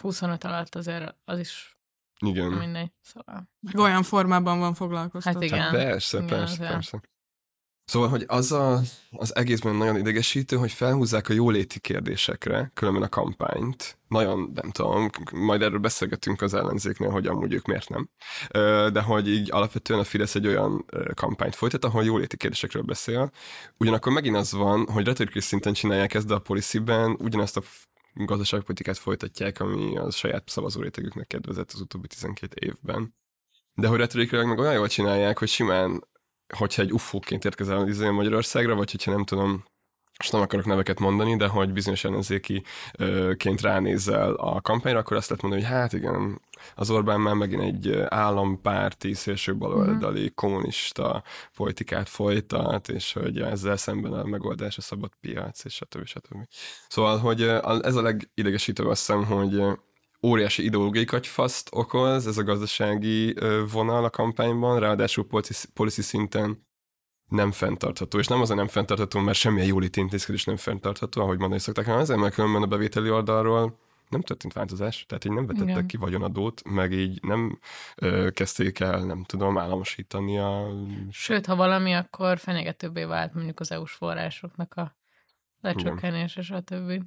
25 alatt azért az is Igen. mindegy. Szóval, Meg olyan formában van foglalkoztatva. Hát igen. Hát persze, Igen, persze, persze. Szóval, hogy az a, az egészben nagyon idegesítő, hogy felhúzzák a jóléti kérdésekre, különben a kampányt. Nagyon, nem tudom, majd erről beszélgetünk az ellenzéknél, hogy amúgy ők miért nem. De hogy így alapvetően a Fidesz egy olyan kampányt folytat, ahol jóléti kérdésekről beszél. Ugyanakkor megint az van, hogy retorikai szinten csinálják ezt, de a policyben ugyanazt a gazdaságpolitikát folytatják, ami a saját szavazórétegüknek kedvezett az utóbbi 12 évben. De hogy retorikailag meg olyan jól csinálják, hogy simán hogyha egy ufóként érkezel izrael Magyarországra, vagy hogyha nem tudom, és nem akarok neveket mondani, de hogy bizonyos ellenzékiként ránézel a kampányra, akkor azt lehet mondani, hogy hát igen, az Orbán már megint egy állampárti, szélső baloldali, kommunista politikát folytat, és hogy ezzel szemben a megoldás a szabad piac, és stb. stb. Szóval, hogy ez a legidegesítőbb azt hiszem, hogy óriási ideológiai katyfaszt okoz ez a gazdasági vonal a kampányban, ráadásul policy, policy szinten nem fenntartható. És nem az a nem fenntartható, mert semmilyen jóléti intézkedés nem fenntartható, ahogy mondani szokták, hanem azért, mert különben a bevételi oldalról nem történt változás, tehát így nem vetettek Igen. ki vagyonadót, meg így nem ö, kezdték el, nem tudom, államosítani a... Sőt, ha valami, akkor fenyegetőbbé vált mondjuk az EU-s forrásoknak a lecsökkenése, stb.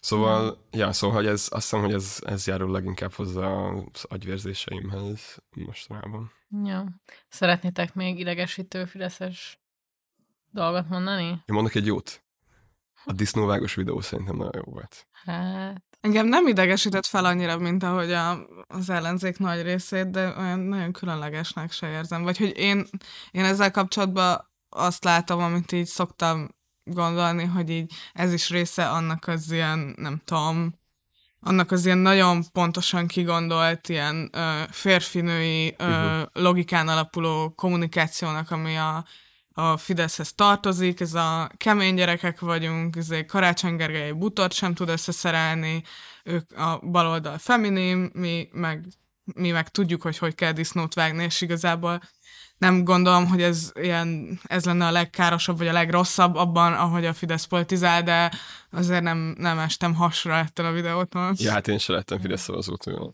Szóval, ja, szóval hogy ez, azt hiszem, hogy ez, ez járul leginkább hozzá az agyvérzéseimhez mostanában. Ja. Szeretnétek még idegesítő fideszes dolgot mondani? Én mondok egy jót. A disznóvágos videó szerintem nagyon jó volt. Hát, Engem nem idegesített fel annyira, mint ahogy a, az ellenzék nagy részét, de olyan nagyon különlegesnek se érzem. Vagy hogy én, én ezzel kapcsolatban azt látom, amit így szoktam gondolni, hogy így ez is része annak az ilyen, nem tudom, annak az ilyen nagyon pontosan kigondolt, ilyen ö, férfinői ö, uh-huh. logikán alapuló kommunikációnak, ami a, a Fideszhez tartozik, ez a kemény gyerekek vagyunk, ez egy Karácsony Gergely butort sem tud összeszerelni, ők a baloldal feminim, mi meg, mi meg tudjuk, hogy hogy kell disznót vágni, és igazából nem gondolom, hogy ez, ilyen, ez lenne a legkárosabb, vagy a legrosszabb abban, ahogy a Fidesz politizál, de azért nem, nem estem hasra ettől a videótól. Ja, hát én se lettem Fidesz szavazó tőle.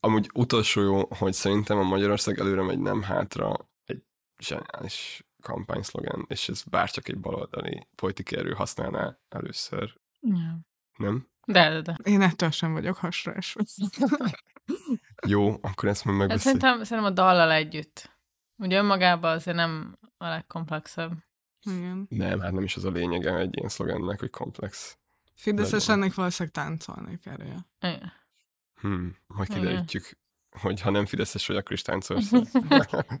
Amúgy utolsó jó, hogy szerintem a Magyarország előre megy nem hátra egy zseniális kampányszlogen, és ez bárcsak egy baloldali politikai erő használná először. ja. Nem? de, de, de. Én ettől sem vagyok hasra esve. Jó, akkor ezt majd Hát megbeszéljük. szerintem, szerintem a dallal együtt. Ugye önmagában azért nem a legkomplexebb. Igen. Nem, hát nem is az a lényege egy ilyen szlogennek, hogy komplex. Fideszes ennek valószínűleg táncolnék erre. Igen. Hmm, majd kiderítjük, hogy ha nem Fideszes vagy, akkor is táncolsz.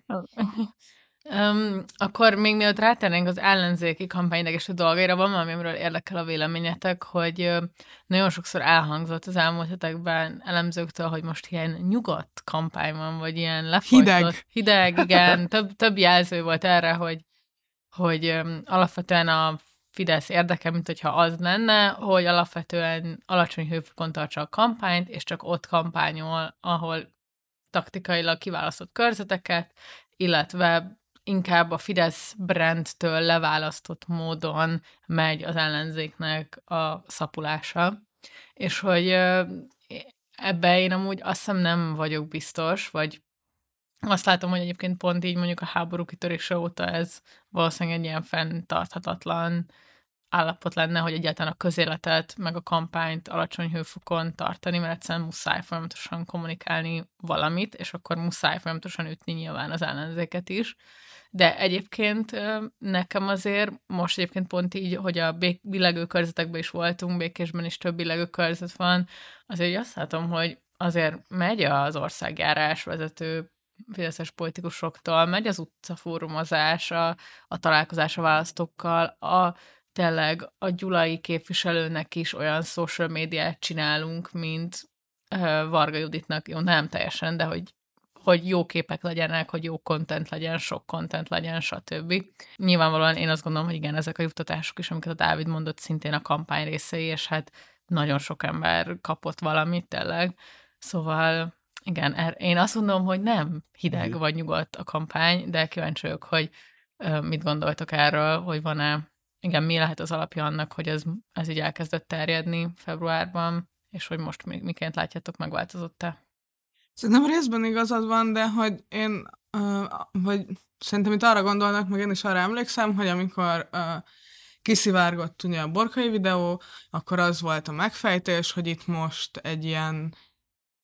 Um, akkor még mielőtt rátennénk az ellenzéki kampányidegeső dolgaira, van valami, amiről érdekel a véleményetek, hogy nagyon sokszor elhangzott az elmúlt hetekben elemzőktől, hogy most ilyen nyugodt kampány van, vagy ilyen lefolytott. Hideg. Hideg, igen. Több, több jelző volt erre, hogy, hogy öm, alapvetően a Fidesz érdeke, mint hogyha az lenne, hogy alapvetően alacsony hőfokon tartsa a kampányt, és csak ott kampányol, ahol taktikailag kiválasztott körzeteket, illetve inkább a Fidesz brandtől leválasztott módon megy az ellenzéknek a szapulása. És hogy ebbe én amúgy azt hiszem nem vagyok biztos, vagy azt látom, hogy egyébként pont így mondjuk a háború kitörése óta ez valószínűleg egy ilyen fenntarthatatlan állapot lenne, hogy egyáltalán a közéletet, meg a kampányt alacsony hőfokon tartani, mert egyszerűen muszáj folyamatosan kommunikálni valamit, és akkor muszáj folyamatosan ütni nyilván az ellenzéket is. De egyébként nekem azért most egyébként pont így, hogy a bék- billegő körzetekben is voltunk, békésben is több billegő körzet van, azért azt látom, hogy azért megy az országjárás vezető fideszes politikusoktól, megy az utcafórumozás, a, a találkozás a választókkal, a tényleg a gyulai képviselőnek is olyan social médiát csinálunk, mint Varga Juditnak, jó, nem teljesen, de hogy hogy jó képek legyenek, hogy jó content legyen, sok content legyen, stb. Nyilvánvalóan én azt gondolom, hogy igen, ezek a juttatások is, amiket a Dávid mondott, szintén a kampány részei, és hát nagyon sok ember kapott valamit tényleg. Szóval igen, er, én azt mondom, hogy nem hideg Mhm. vagy nyugodt a kampány, de kíváncsi vagyok, hogy mit gondoltok erről, hogy van-e, igen, mi lehet az alapja annak, hogy ez, ez így elkezdett terjedni februárban, és hogy most mi, miként látjátok, megváltozott-e? Szerintem részben igazad van, de hogy én, uh, vagy szerintem itt arra gondolnak, meg én is arra emlékszem, hogy amikor uh, kiszivárgott ugye a borkai videó, akkor az volt a megfejtés, hogy itt most egy ilyen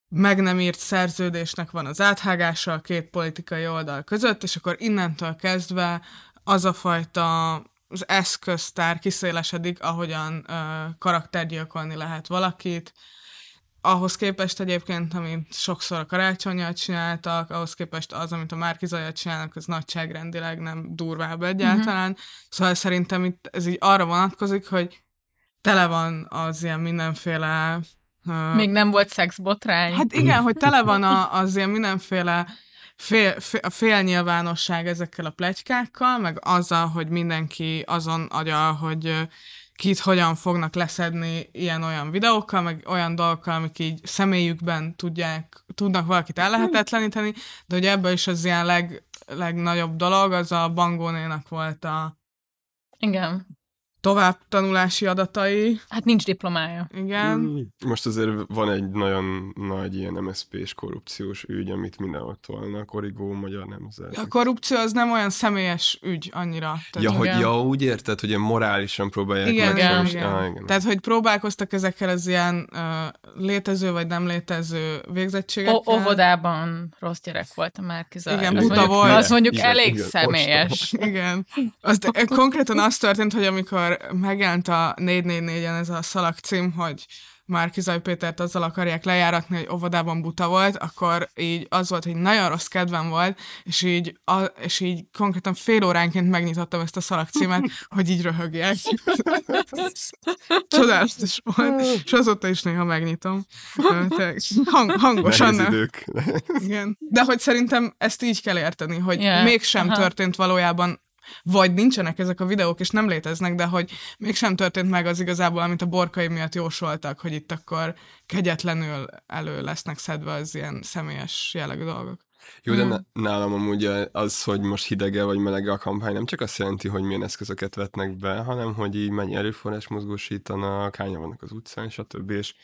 meg nem írt szerződésnek van az áthágása a két politikai oldal között, és akkor innentől kezdve az a fajta az eszköztár kiszélesedik, ahogyan uh, karaktergyilkolni lehet valakit, ahhoz képest egyébként, amit sokszor a karácsonyjal csináltak, ahhoz képest az, amit a Márkizajjal csinálnak, az nagyságrendileg nem durvább egyáltalán. Uh-huh. Szóval szerintem itt ez így arra vonatkozik, hogy tele van az ilyen mindenféle... Uh, Még nem volt szexbotrány? Hát igen, hogy tele van a, az ilyen mindenféle fél, fél, a félnyilvánosság ezekkel a plegykákkal, meg azzal, hogy mindenki azon agya, hogy kit hogyan fognak leszedni ilyen-olyan videókkal, meg olyan dolgokkal, amik így személyükben tudják, tudnak valakit ellehetetleníteni, de hogy ebből is az ilyen leg, legnagyobb dolog, az a Bangónénak volt a Igen. Továbbtanulási adatai, Hát nincs diplomája. igen. Most azért van egy nagyon nagy ilyen MSZP-s korrupciós ügy, amit mindenhol tolnak, Origó, Magyar Nemzet. A korrupció az nem olyan személyes ügy annyira. Ja, hogy, ja, úgy érted, hogy ilyen morálisan próbálják Igen, meg igen, igen. Ah, igen. Tehát, hogy próbálkoztak ezekkel az ilyen uh, létező vagy nem létező végzettségekkel. O- óvodában rossz gyerek volt a Márkiza. Igen, Az buta mondjuk- volt. Az mondjuk Igen, elég igen, személyes. Igen. Azt, konkrétan az történt, hogy amikor amikor megjelent a 444-en ez a szalag cím, hogy már Kizaj Pétert azzal akarják lejáratni, hogy óvodában buta volt, akkor így az volt, hogy nagyon rossz kedvem volt, és így, a, és így konkrétan fél óránként megnyitottam ezt a szalagcímet, hogy így röhögjek. Csodálatos volt, és azóta is néha megnyitom. Hang, hangosan Nehéz nem. idők. Igen. De hogy szerintem ezt így kell érteni, hogy yeah. mégsem aha. történt valójában vagy nincsenek ezek a videók, és nem léteznek, de hogy mégsem történt meg az igazából, amit a borkai miatt jósoltak, hogy itt akkor kegyetlenül elő lesznek szedve az ilyen személyes jellegű dolgok. Jó, de na- nálam amúgy az, hogy most hidege vagy melege a kampány, nem csak azt jelenti, hogy milyen eszközöket vetnek be, hanem hogy így mennyi erőforrás mozgósítanak, hányan vannak az utcán, stb. És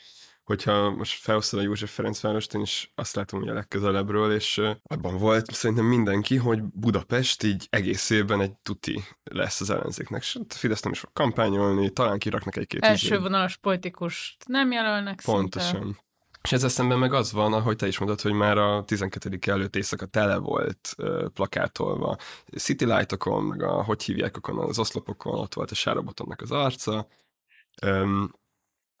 hogyha most felhoztad a József Ferencvárost, én is azt látom, a legközelebbről, és abban volt szerintem mindenki, hogy Budapest így egész évben egy tuti lesz az ellenzéknek. Sőt, a Fidesz nem is fog kampányolni, talán kiraknak egy-két Első izé- vonalas politikust nem jelölnek szinte. Pontosan. És ezzel szemben meg az van, ahogy te is mondod, hogy már a 12. előtt éjszaka tele volt ö, plakátolva. City Light-okon, meg a, hogy hívják okon, az oszlopokon, ott volt a Sárobotonnak az arca. Öm,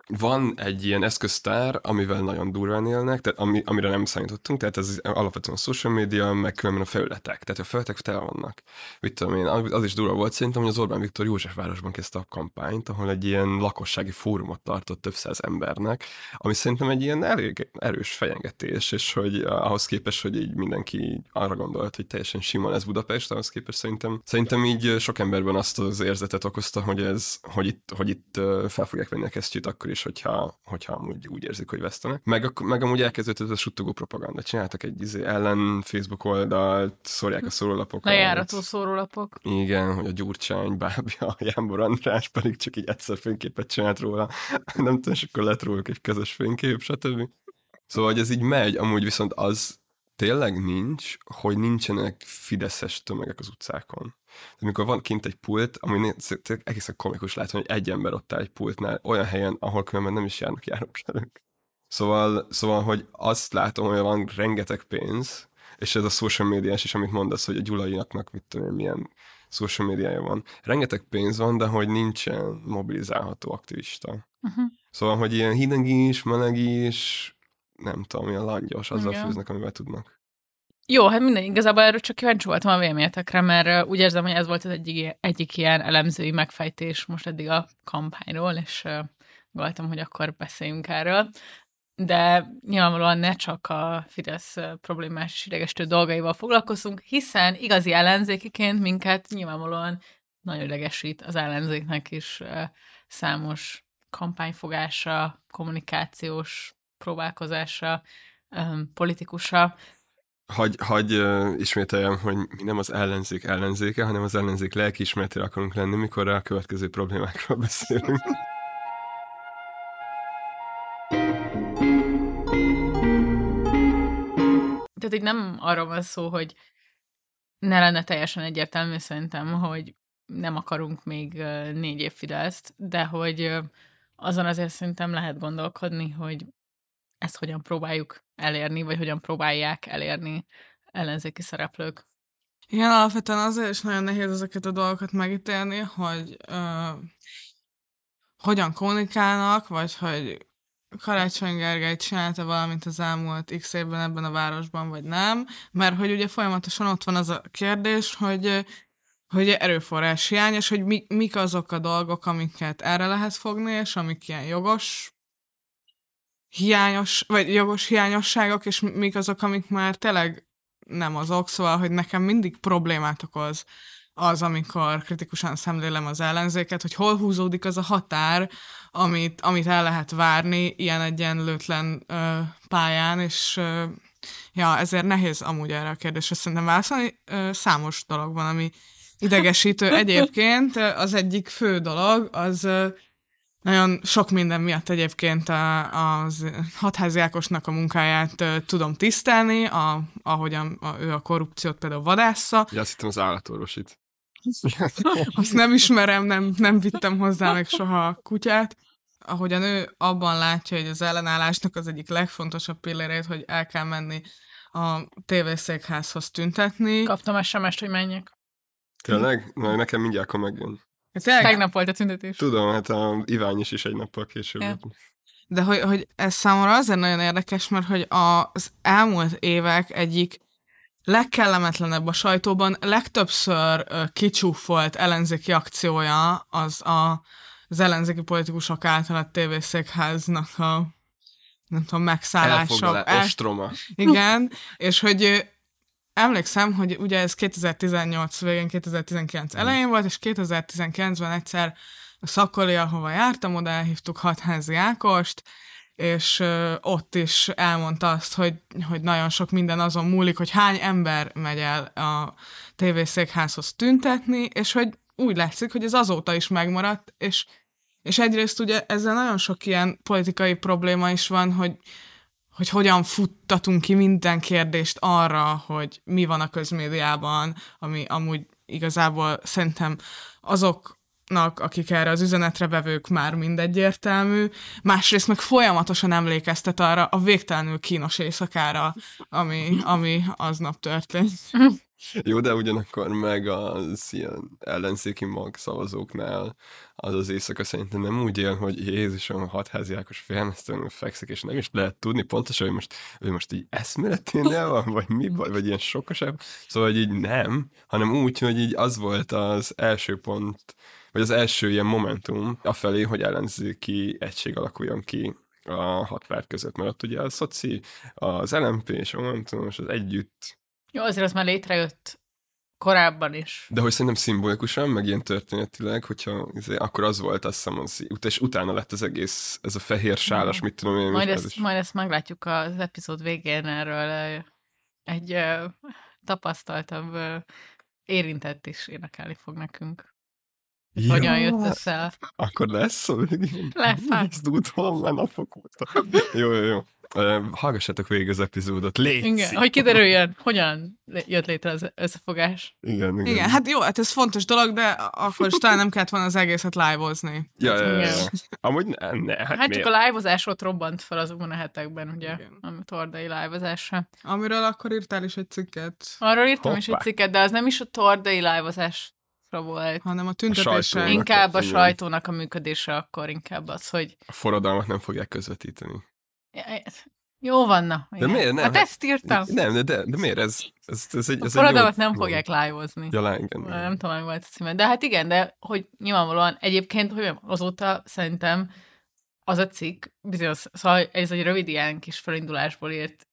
van egy ilyen eszköztár, amivel nagyon durván élnek, tehát ami, amire nem számítottunk, tehát ez alapvetően a social media, meg különben a felületek, tehát a felületek tele vannak. Mit tudom én, az is durva volt szerintem, hogy az Orbán Viktor Józsefvárosban kezdte a kampányt, ahol egy ilyen lakossági fórumot tartott több száz embernek, ami szerintem egy ilyen elég erős fejengetés, és hogy ahhoz képest, hogy így mindenki arra gondolt, hogy teljesen sima lesz Budapest, ahhoz képest szerintem, szerintem így sok emberben azt az érzetet okozta, hogy ez, hogy itt, hogy itt ö, fel fogják venni a kesztyűt akkor is, hogyha, hogyha amúgy úgy érzik, hogy vesztenek. Meg, meg amúgy elkezdődött ez a suttogó propaganda. Csináltak egy izé, ellen Facebook oldalt, szórják a szórólapokat. Lejárató szórólapok. Igen, hogy a Gyurcsány bábja, a Jámbor András pedig csak így egyszer fényképet csinált róla. Nem tudom, és akkor lett róluk egy közös fénykép, stb. Szóval, hogy ez így megy, amúgy viszont az tényleg nincs, hogy nincsenek fideszes tömegek az utcákon. Tehát amikor van kint egy pult, ami egészen komikus látni, hogy egy ember ott áll egy pultnál, olyan helyen, ahol különben nem is járnak járókelők. Szóval, szóval, hogy azt látom, hogy van rengeteg pénz, és ez a social médiás is, amit mondasz, hogy a Gyulaiaknak mit tudom én, milyen social médiája van. Rengeteg pénz van, de hogy nincsen mobilizálható aktivista. Uh-huh. Szóval, hogy ilyen hideg is, meleg is, nem tudom, ilyen langyos, azzal Igen. főznek, amivel tudnak. Jó, hát minden, igazából erről csak kíváncsi voltam a véleményetekre, mert úgy érzem, hogy ez volt az egyik, egyik ilyen elemzői megfejtés most eddig a kampányról, és gondoltam, hogy akkor beszéljünk erről. De nyilvánvalóan ne csak a Fidesz problémás és idegesítő dolgaival foglalkozunk, hiszen igazi ellenzékiként minket nyilvánvalóan nagyon idegesít az ellenzéknek is számos kampányfogása, kommunikációs próbálkozása, ö, politikusa. Hagy, hagy ismételjem, hogy mi nem az ellenzék ellenzéke, hanem az ellenzék lelkiismeretére akarunk lenni, mikor a következő problémákról beszélünk. Tehát itt nem arról van szó, hogy ne lenne teljesen egyértelmű szerintem, hogy nem akarunk még négy év Fideszt, de hogy azon azért szerintem lehet gondolkodni, hogy ezt hogyan próbáljuk elérni, vagy hogyan próbálják elérni ellenzéki szereplők. Igen, alapvetően azért is nagyon nehéz ezeket a dolgokat megítélni, hogy ö, hogyan kommunikálnak, vagy hogy Karácsony Gergely csinálta valamit az elmúlt x évben ebben a városban, vagy nem, mert hogy ugye folyamatosan ott van az a kérdés, hogy hogy erőforrás hiány, és hogy mi, mik azok a dolgok, amiket erre lehet fogni, és amik ilyen jogos hiányos, vagy jogos hiányosságok, és mik azok, amik már tényleg nem azok, szóval, hogy nekem mindig problémát okoz az, amikor kritikusan szemlélem az ellenzéket, hogy hol húzódik az a határ, amit, amit el lehet várni ilyen egyenlőtlen ö, pályán, és ö, ja, ezért nehéz amúgy erre a kérdésre szerintem válaszolni. Ö, számos dolog van, ami idegesítő. Egyébként az egyik fő dolog, az nagyon sok minden miatt egyébként a, az hatházi Ákosnak a munkáját ö, tudom tisztelni, a, ahogyan a, ő a korrupciót például vadásza. Ja, azt hittem az állatorvosit. Azt nem ismerem, nem, nem vittem hozzá meg soha a kutyát. Ahogyan ő abban látja, hogy az ellenállásnak az egyik legfontosabb pillérét, hogy el kell menni a tévészékházhoz tüntetni. Kaptam SMS-t, hogy menjek. Tényleg? Na, nekem mindjárt akkor megjön. Tényleg, Tegnap volt a tüntetés. Tudom, hát a Ivány is, is egy nappal később. Ja. de hogy, hogy ez számomra azért nagyon érdekes, mert hogy az elmúlt évek egyik legkellemetlenebb a sajtóban, legtöbbször kicsúfolt ellenzéki akciója az a, az ellenzéki politikusok által a tévészékháznak a nem tudom, megszállása. Elfoglalás, El- ostroma. Igen, és hogy emlékszem, hogy ugye ez 2018 végén, 2019 elején volt, és 2019-ben egyszer a Szakoli, ahova jártam, oda elhívtuk Hatházi Ákost, és ott is elmondta azt, hogy, hogy nagyon sok minden azon múlik, hogy hány ember megy el a tévészékházhoz tüntetni, és hogy úgy látszik, hogy ez azóta is megmaradt, és, és egyrészt ugye ezzel nagyon sok ilyen politikai probléma is van, hogy, hogy hogyan futtatunk ki minden kérdést arra, hogy mi van a közmédiában, ami amúgy igazából szerintem azoknak, akik erre az üzenetre vevők már mindegyértelmű, másrészt meg folyamatosan emlékeztet arra a végtelenül kínos éjszakára, ami, ami aznap történt. Jó, de ugyanakkor meg az ilyen ellenzéki mag szavazóknál az az éjszaka szerintem nem úgy él, hogy Jézusom, a hatházi Ákos félmeztelenül fekszik, és nem is lehet tudni pontosan, hogy most, ő most így eszméleténél van, vagy mi, vagy, vagy ilyen sokasabb. Szóval, hogy így nem, hanem úgy, hogy így az volt az első pont, vagy az első ilyen momentum afelé, hogy ellenzéki egység alakuljon ki a hat párt között, mert ott ugye a szoci, az LMP és a Momentum, és az együtt Jó, azért az már létrejött korábban is. De hogy szerintem szimbolikusan, meg ilyen történetileg, hogyha izé, akkor az volt, azt hiszem, az, és utána lett az egész, ez a fehér sálas, mit tudom én. Majd ez ezt, is. majd ezt meglátjuk az epizód végén erről egy ö, tapasztaltabb ö, érintett is énekelni fog nekünk. Ja, Hogyan jött össze? Akkor lesz a végén? Lesz, hát. Ezt már napok óta. jó, jó, jó. Hallgassátok végig az epizódot, légy Igen, hogy kiderüljön, hogyan jött létre az összefogás. Igen, igen. Igen, hát jó, hát ez fontos dolog, de akkor is talán nem kellett volna az egészet live-ozni. Ja, ja, ja, ja. Igen. Amúgy ne, ne hát, Hát, miért? csak a live ott robbant fel azokban a hetekben, ugye, Igen. a tordai live Amiről akkor írtál is egy cikket, Arról írtam is egy Hoppá. cikket, de az nem is a tordai live volt. hanem a sajtónak. tüntetésen. Inkább a sajtónak a működése akkor inkább az, hogy A forradalmat nem fogják közvetíteni. Jó van, na. De igen. miért nem? Hát ezt írtam. Nem, de, de, de miért ez? Ez, ez A ez forradalmat egy jó- nem fogják live-ozni. Ja, igen, Nem tudom, mi volt a címe. De hát igen, de hogy nyilvánvalóan egyébként, hogy azóta szerintem az a cikk, bizonyos, szóval ez egy rövid ilyen kis felindulásból írt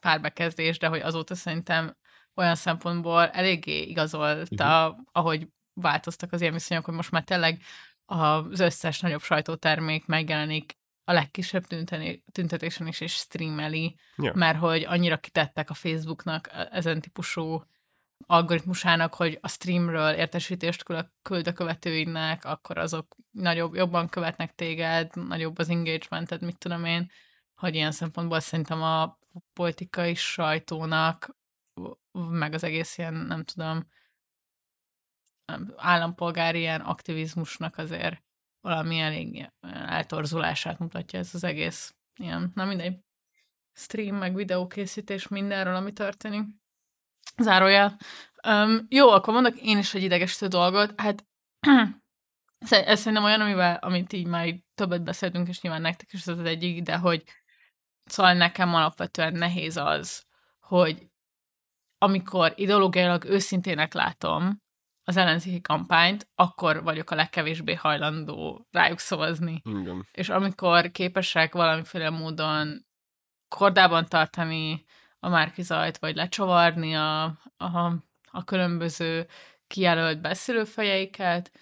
párbekezdés, de hogy azóta szerintem olyan szempontból eléggé igazolta, uh-huh. ahogy változtak az ilyen viszonyok, hogy most már tényleg az összes nagyobb sajtótermék megjelenik a legkisebb tünteni, tüntetésen is, és streameli, Ja. mert hogy annyira kitettek a Facebooknak ezen típusú algoritmusának, hogy a streamről értesítést küld- a követőidnek, akkor azok nagyobb, jobban követnek téged, nagyobb az engagemented, mit tudom én, hogy ilyen szempontból szerintem a politikai sajtónak, meg az egész ilyen, nem tudom, állampolgári ilyen aktivizmusnak azért valami elég eltorzulását mutatja ez az egész ilyen, na mindegy, stream, meg videókészítés mindenről, ami történik. Zárójel. Um, jó, akkor mondok én is egy idegesítő dolgot. Hát ez szerintem olyan, amivel, amit így már így többet beszéltünk, és nyilván nektek is ez az egyik, de hogy szóval nekem alapvetően nehéz az, hogy amikor ideológiailag őszintének látom az ellenzéki kampányt, akkor vagyok a legkevésbé hajlandó rájuk szavazni Igen. és amikor képesek valamiféle módon kordában tartani a márkizajt, vagy lecsavarni a, a, a különböző kijelölt beszélőfejeiket,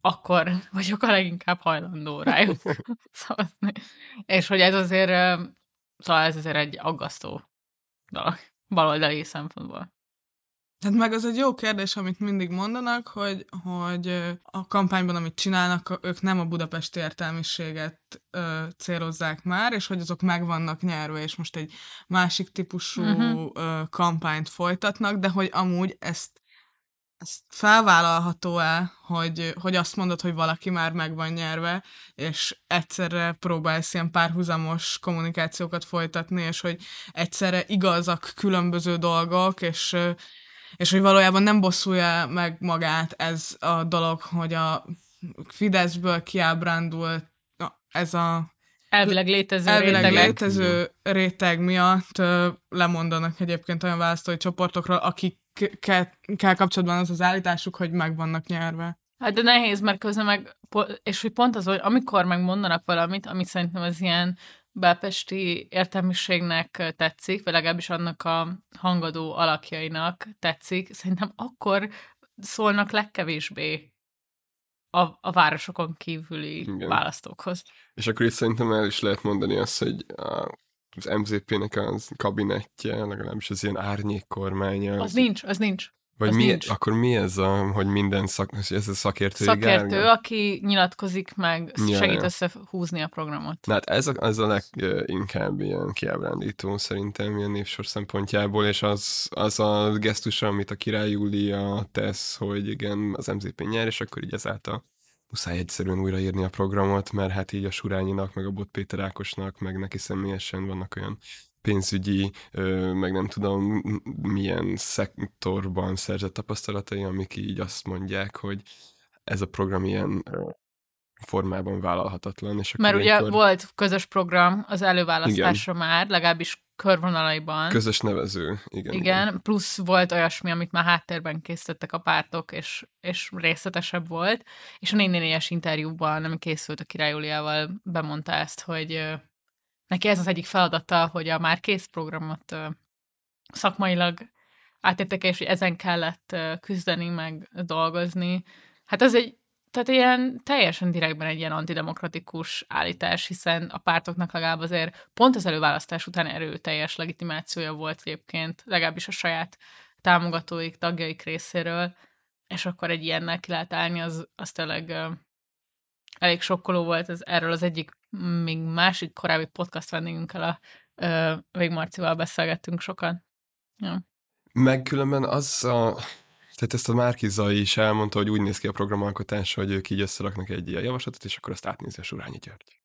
akkor vagyok a leginkább hajlandó rájuk szavazni. És hogy ez azért, szóval ez azért egy aggasztó dolog, baloldali szempontból. Hát meg az egy jó kérdés, amit mindig mondanak, hogy, hogy a kampányban, amit csinálnak, ők nem a budapesti értelmiséget ö, célozzák már, és hogy azok meg vannak nyerve, és most egy másik típusú uh-huh. ö, kampányt folytatnak, de hogy amúgy ezt, ezt felvállalható-e, hogy, hogy azt mondod, hogy valaki már meg van nyerve, és egyszerre próbálsz ilyen párhuzamos kommunikációkat folytatni, és hogy egyszerre igazak különböző dolgok, és és hogy valójában nem bosszulja meg magát ez a dolog, hogy a Fideszből kiábrándult ez a Elvileg létező elvileg rétegek. létező réteg miatt lemondanak egyébként olyan választói csoportokról, akikkel kapcsolatban az az állításuk, hogy meg vannak nyerve. Hát de nehéz, mert közben meg, és hogy pont az, hogy amikor megmondanak valamit, amit szerintem az ilyen belpesti értelmiségnek tetszik, vagy legalábbis annak a hangadó alakjainak tetszik, szerintem akkor szólnak legkevésbé a, a városokon kívüli Igen. választókhoz. És akkor itt szerintem el is lehet mondani azt, hogy a, az MZP-nek az kabinettje, legalábbis az ilyen árnyék kormánya. Az nincs, az nincs. Vagy mi, nincs. akkor mi ez a, hogy minden szak, ez a szakértő? Szakértő, aki nyilatkozik meg, Ja, segít ja. összehúzni a programot. Na hát ez a, ez a leginkább ilyen kiábrándító szerintem ilyen névsor szempontjából, és az, az a gesztus, amit a király Júlia tesz, hogy igen, az MZP nyer, és akkor így ezáltal muszáj egyszerűen újraírni a programot, mert hát így a Surányinak, meg a Bot Péter Ákosnak, meg neki személyesen vannak olyan pénzügyi, meg nem tudom milyen szektorban szerzett tapasztalatai, amik így azt mondják, hogy ez a program ilyen formában vállalhatatlan. És Mert ugye ilyenkor volt közös program az előválasztásra már, legalábbis körvonalaiban. Közös nevező, igen. Igen, plusz volt olyasmi, amit már háttérben készítettek a pártok, és, és részletesebb volt. És a 4 interjúban, ami készült a Király Júliával, bemondta ezt, hogy neki ez az egyik feladata, hogy a már kész programot szakmailag átértéke, és hogy ezen kellett küzdeni, meg dolgozni. Hát ez egy, tehát ilyen teljesen direktben egy ilyen antidemokratikus állítás, hiszen a pártoknak legalább azért pont az előválasztás után erőteljes legitimációja volt egyébként, legalábbis a saját támogatóik, tagjaik részéről, és akkor egy ilyennel ki lehet állni, az, az tényleg elég sokkoló volt, ez, erről az egyik még másik korábbi podcast vendégünkkel, a ö, Vég Marcival beszélgettünk sokat. Ja. Meg különben az a... Tehát ezt a Márkiza is elmondta, hogy úgy néz ki a programalkotás, hogy ők így összeraknak egy ilyen javaslatot, és akkor azt átnézi a Surányi György.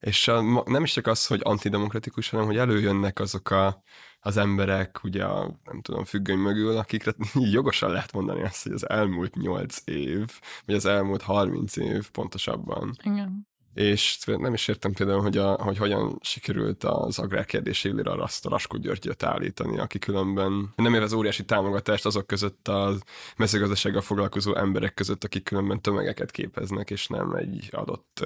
És a, nem is csak az, hogy antidemokratikus, hanem hogy előjönnek azok a, az emberek, ugye a, nem tudom, függöny mögül, akikre jogosan lehet mondani azt, hogy az elmúlt nyolc év, vagy az elmúlt 30 év pontosabban, Igen. És nem is értem például, hogy, a, hogy hogyan sikerült az agrárkérdés élére azt a Raskó Györgyöt állítani, aki különben nem élvez óriási támogatást azok között a mezőgazdasággal foglalkozó emberek között, akik különben tömegeket képeznek, és nem egy adott,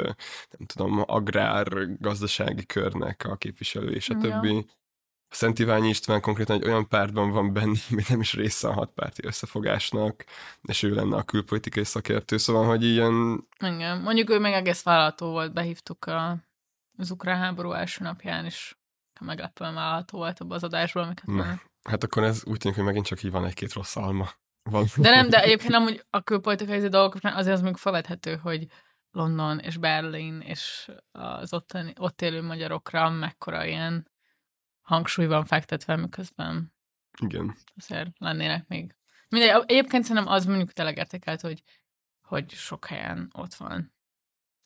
nem tudom, agrár-gazdasági körnek a képviselő, és a Ja. többi. A Szent Iványi István konkrétan egy olyan pártban van benne, ami nem is része a hatpárti összefogásnak, és ő lenne a külpolitikai szakértő, szóval, hogy ilyen Igen. Mondjuk ő még egész vállalható volt, behívtuk a, az ukrán háború első napján, és meglepően vállalható volt abban az adásból, amiket már Hát akkor ez úgy tűnik, hogy megint csak így van egy-két rossz alma. Van. De nem, de egyébként amúgy a külpolitikai dolgok azért az még felvethető, hogy London és Berlin és az ott, ott élő magyarokra mekkora ilyen hangsúly van fektetve, miközben Igen. azért lennének még. Mindegy, egyébként szerintem az mondjuk tényleg értékelt, hogy, hogy sok helyen ott van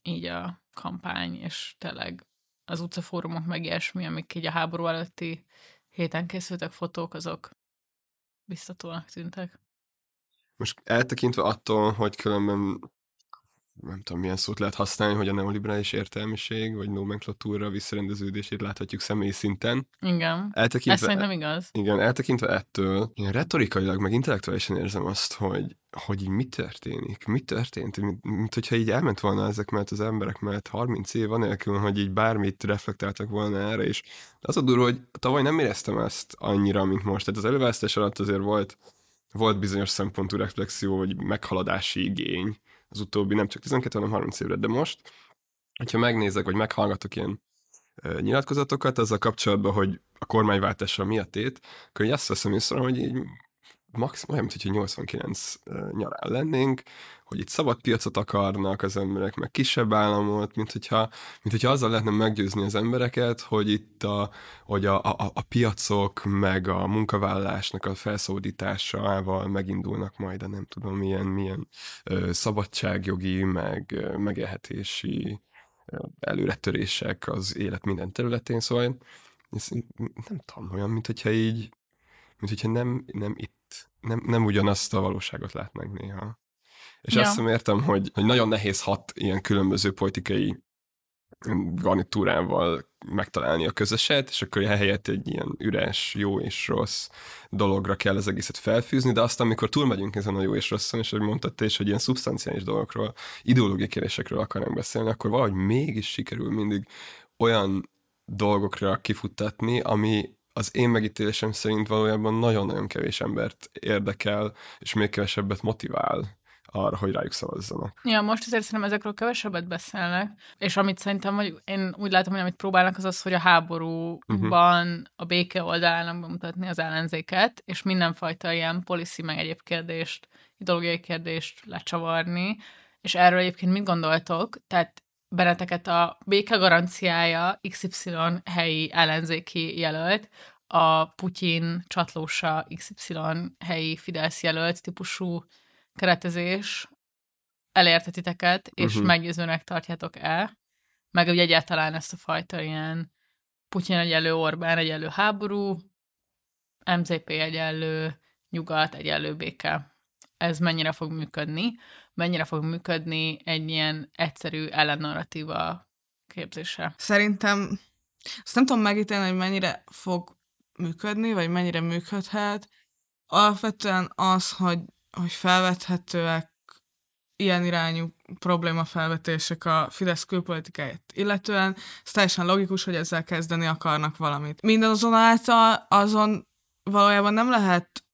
így a kampány, és tényleg az utcafórumok meg ilyesmi, amik így a háború előtti héten készültek fotók, azok biztatónak tűntek. Most eltekintve attól, hogy különben nem tudom, milyen szót lehet használni, hogy a neoliberális értelmiség, vagy nomenklatúra visszarendeződését láthatjuk személyi szinten. Igen. Ez Eltekintve, szerintem igaz. igen, eltekintve ettől, én retorikailag, meg intellektuálisan érzem azt, hogy, hogy így mi történik, mi történt, mint, mint hogyha így elment volna ezek mellett az emberek mellett 30 év, anélkül, hogy így bármit reflektáltak volna erre, és az a durva, hogy tavaly nem éreztem ezt annyira, mint most. Tehát az előválasztás alatt azért volt, volt bizonyos szempontú reflexió, vagy meghaladási igény az utóbbi nem csak 12, hanem 30 évre, de most, hogyha megnézek, vagy meghallgatok ilyen nyilatkozatokat azzal kapcsolatban, hogy a kormányváltással mi a tét, akkor így azt veszem észre, hogy így max, olyan, mint hogyha 89 ö, nyarán lennénk, hogy itt szabad piacot akarnak az emberek, meg kisebb államot, mint hogyha, mint hogyha azzal lehetne meggyőzni az embereket, hogy itt a, hogy a, a, a piacok, meg a munkavállalásnak a felszabadításával megindulnak majd a nem tudom milyen, milyen ö, szabadságjogi, meg ö, megélhetési előretörések az élet minden területén, szóval nem tudom, olyan, mint hogyha így, mint hogyha nem, nem itt nem, nem ugyanazt a valóságot látnánk néha. És Ja. azt sem értem, hogy, hogy nagyon nehéz hat ilyen különböző politikai garnitúrával megtalálni a közöset, és akkor helyett egy ilyen üres, jó és rossz dologra kell az egészet felfűzni, de aztán, amikor túlmegyünk ezen a jó és rosszon, és hogy mondtad te is, hogy ilyen szubstanciális dolgokról, ideológiai kérdésekről akarnánk beszélni, akkor valahogy mégis sikerül mindig olyan dolgokra kifuttatni, ami az én megítélésem szerint valójában nagyon-nagyon kevés embert érdekel, és még kevesebbet motivál arra, hogy rájuk szavazzanak. Ja, most azért szerintem ezekről kevesebbet beszélnek, és amit szerintem, hogy én úgy látom, hogy amit próbálnak, az az, hogy a háborúban uh-huh. a béke oldalának bemutatni az ellenzéket, és mindenfajta ilyen policy meg egyéb kérdést, ideológiai kérdést lecsavarni, és erről egyébként mit gondoltok? Tehát benneteket a béke garanciája XY helyi ellenzéki jelölt, a Putyin csatlósa XY helyi Fidesz jelölt típusú keretezés elérte titeket, és uh-huh. meggyőzőnek tartjátok el, meg ugye egyáltalán ezt a fajta ilyen Putyin egyelő Orbán egyelő háború, MZP egyenlő nyugat egyenlő béke. Ez mennyire fog működni? Mennyire fog működni egy ilyen egyszerű ellennarratíva képzése? Szerintem azt nem tudom megítélni, hogy mennyire fog működni, vagy mennyire működhet. Alapvetően az, hogy, hogy felvethetőek ilyen irányú problémafelvetések a Fidesz külpolitikáját illetően, ez teljesen logikus, hogy ezzel kezdeni akarnak valamit. Minden azonáltal azon valójában nem lehet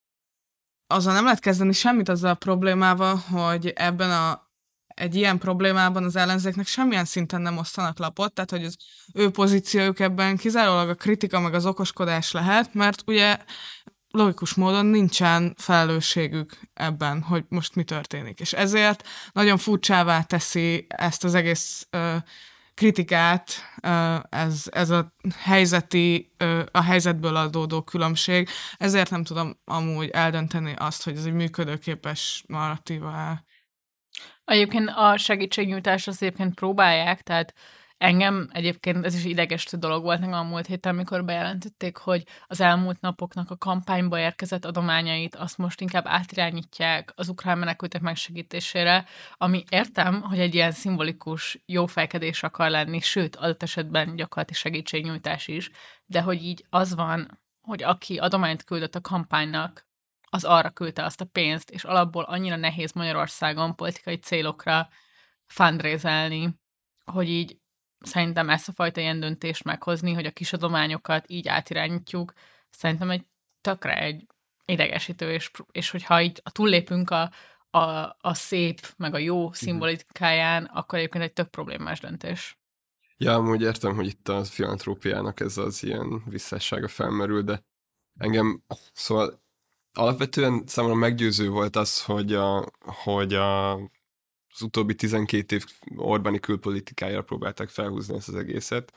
azon nem lehet kezdeni semmit azzal a problémával, hogy ebben a egy ilyen problémában az ellenzéknek semmilyen szinten nem osztanak lapot, tehát hogy az ő pozíciójuk ebben kizárólag a kritika meg az okoskodás lehet, mert ugye logikus módon nincsen felelősségük ebben, hogy most mi történik. És ezért nagyon furcsává teszi ezt az egész ö, kritikát, ö, ez, ez a helyzeti, ö, a helyzetből adódó különbség. Ezért nem tudom amúgy eldönteni azt, hogy ez egy működőképes narratíva Egyébként a segítségnyújtást azt egyébként próbálják, tehát engem egyébként ez is idegesítő dolog volt nekem a múlt héten, amikor bejelentették, hogy az elmúlt napoknak a kampányba érkezett adományait azt most inkább átirányítják az ukrán menekültek megsegítésére, ami értem, hogy egy ilyen szimbolikus jófejkedés akar lenni, sőt, adott esetben gyakorlati segítségnyújtás is, de hogy így az van, hogy aki adományt küldött a kampánynak, az arra küldte azt a pénzt, és alapból annyira nehéz Magyarországon politikai célokra fundraiselni, hogy így szerintem ezt a fajta ilyen döntést meghozni, hogy a kis adományokat így átirányítjuk, szerintem egy tökre egy idegesítő, és, és hogyha így túllépünk a, a, a szép, meg a jó szimbolikáján, akkor egyébként egy tök problémás döntés. Ja, amúgy értem, hogy itt a filantrópiának ez az ilyen visszássága felmerül, de engem, szóval alapvetően számomra meggyőző volt az, hogy, a, hogy a, az utóbbi 12 év Orbáni külpolitikájára próbálták felhúzni ezt az egészet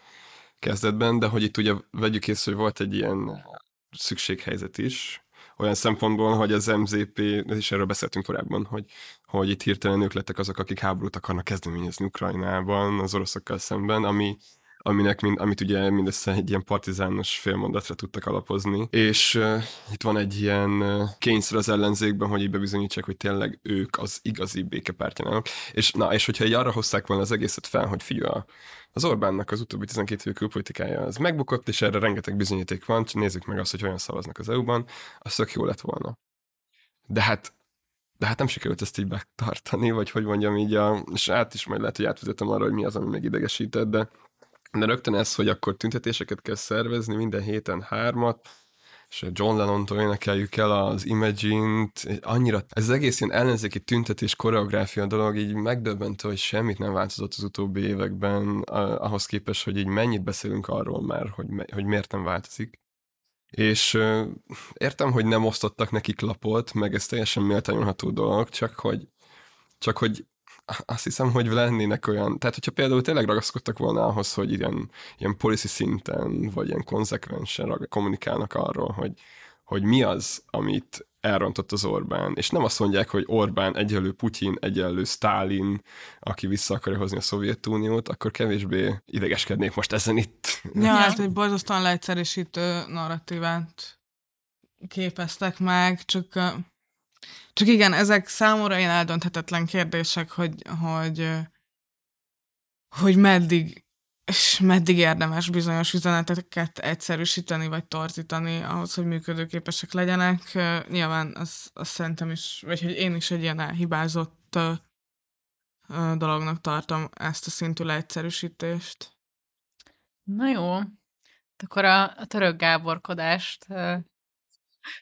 kezdetben, de hogy itt ugye vegyük észre, hogy volt egy ilyen szükséghelyzet is, olyan szempontból, hogy az MZP, és erről beszéltünk korábban, hogy, hogy itt hirtelen ők lettek azok, akik háborút akarnak kezdeményezni Ukrajnában az oroszokkal szemben, ami aminek mind, amit ugye mindössze egy ilyen partizános félmondatra tudtak alapozni. És uh, itt van egy ilyen uh, kényszer az ellenzékben, hogy így bebizonyítsák, hogy tényleg ők az igazi békepártjának. És na, és hogyha így arra hozták volna az egészet fel, hogy figyelj, az Orbánnak az utóbbi 12 év külpolitikája az megbukott, és erre rengeteg bizonyíték van, nézzük meg azt, hogy olyan szavaznak az EU-ban, az tök jó lett volna. De hát de hát nem sikerült ezt így betartani, vagy hogy mondjam így, a, és át is majd lehet, hogy átvezetem arra, hogy mi az, ami meg idegesített, de de rögtön ez, hogy akkor tüntetéseket kell szervezni, minden héten hármat, és John Lennon-tól énekeljük el az Imagine-t, annyira, ez az egész ilyen ellenzéki tüntetés, koreográfia dolog így megdöbbentő, hogy semmit nem változott az utóbbi években, ahhoz képest, hogy így mennyit beszélünk arról már, hogy, hogy miért nem változik. És értem, hogy nem osztottak nekik lapot, meg ez teljesen méltányolható dolog, csak hogy, csak hogy azt hiszem, hogy lennének olyan, tehát hogyha például tényleg ragaszkodtak volna ahhoz, hogy ilyen, ilyen policy szinten, vagy ilyen konzekvensen kommunikálnak arról, hogy, hogy mi az, amit elrontott az Orbán, és nem azt mondják, hogy Orbán egyenlő Putyin, egyenlő Stalin, aki vissza akarja hozni a Szovjetuniót, akkor kevésbé idegeskednék most ezen itt. Ja, hát egy borzasztóan leegyszerűsítő narratívát képeztek meg, csak Csak igen, ezek számomra ilyen eldönthetetlen kérdések, hogy, hogy, hogy meddig, és meddig érdemes bizonyos üzeneteket egyszerűsíteni, vagy torzítani ahhoz, hogy működőképesek legyenek. Nyilván az, az szerintem is, vagy hogy én is egy ilyen elhibázott dolognak tartom ezt a szintű leegyszerűsítést. Na jó, akkor a, a török gáborkodást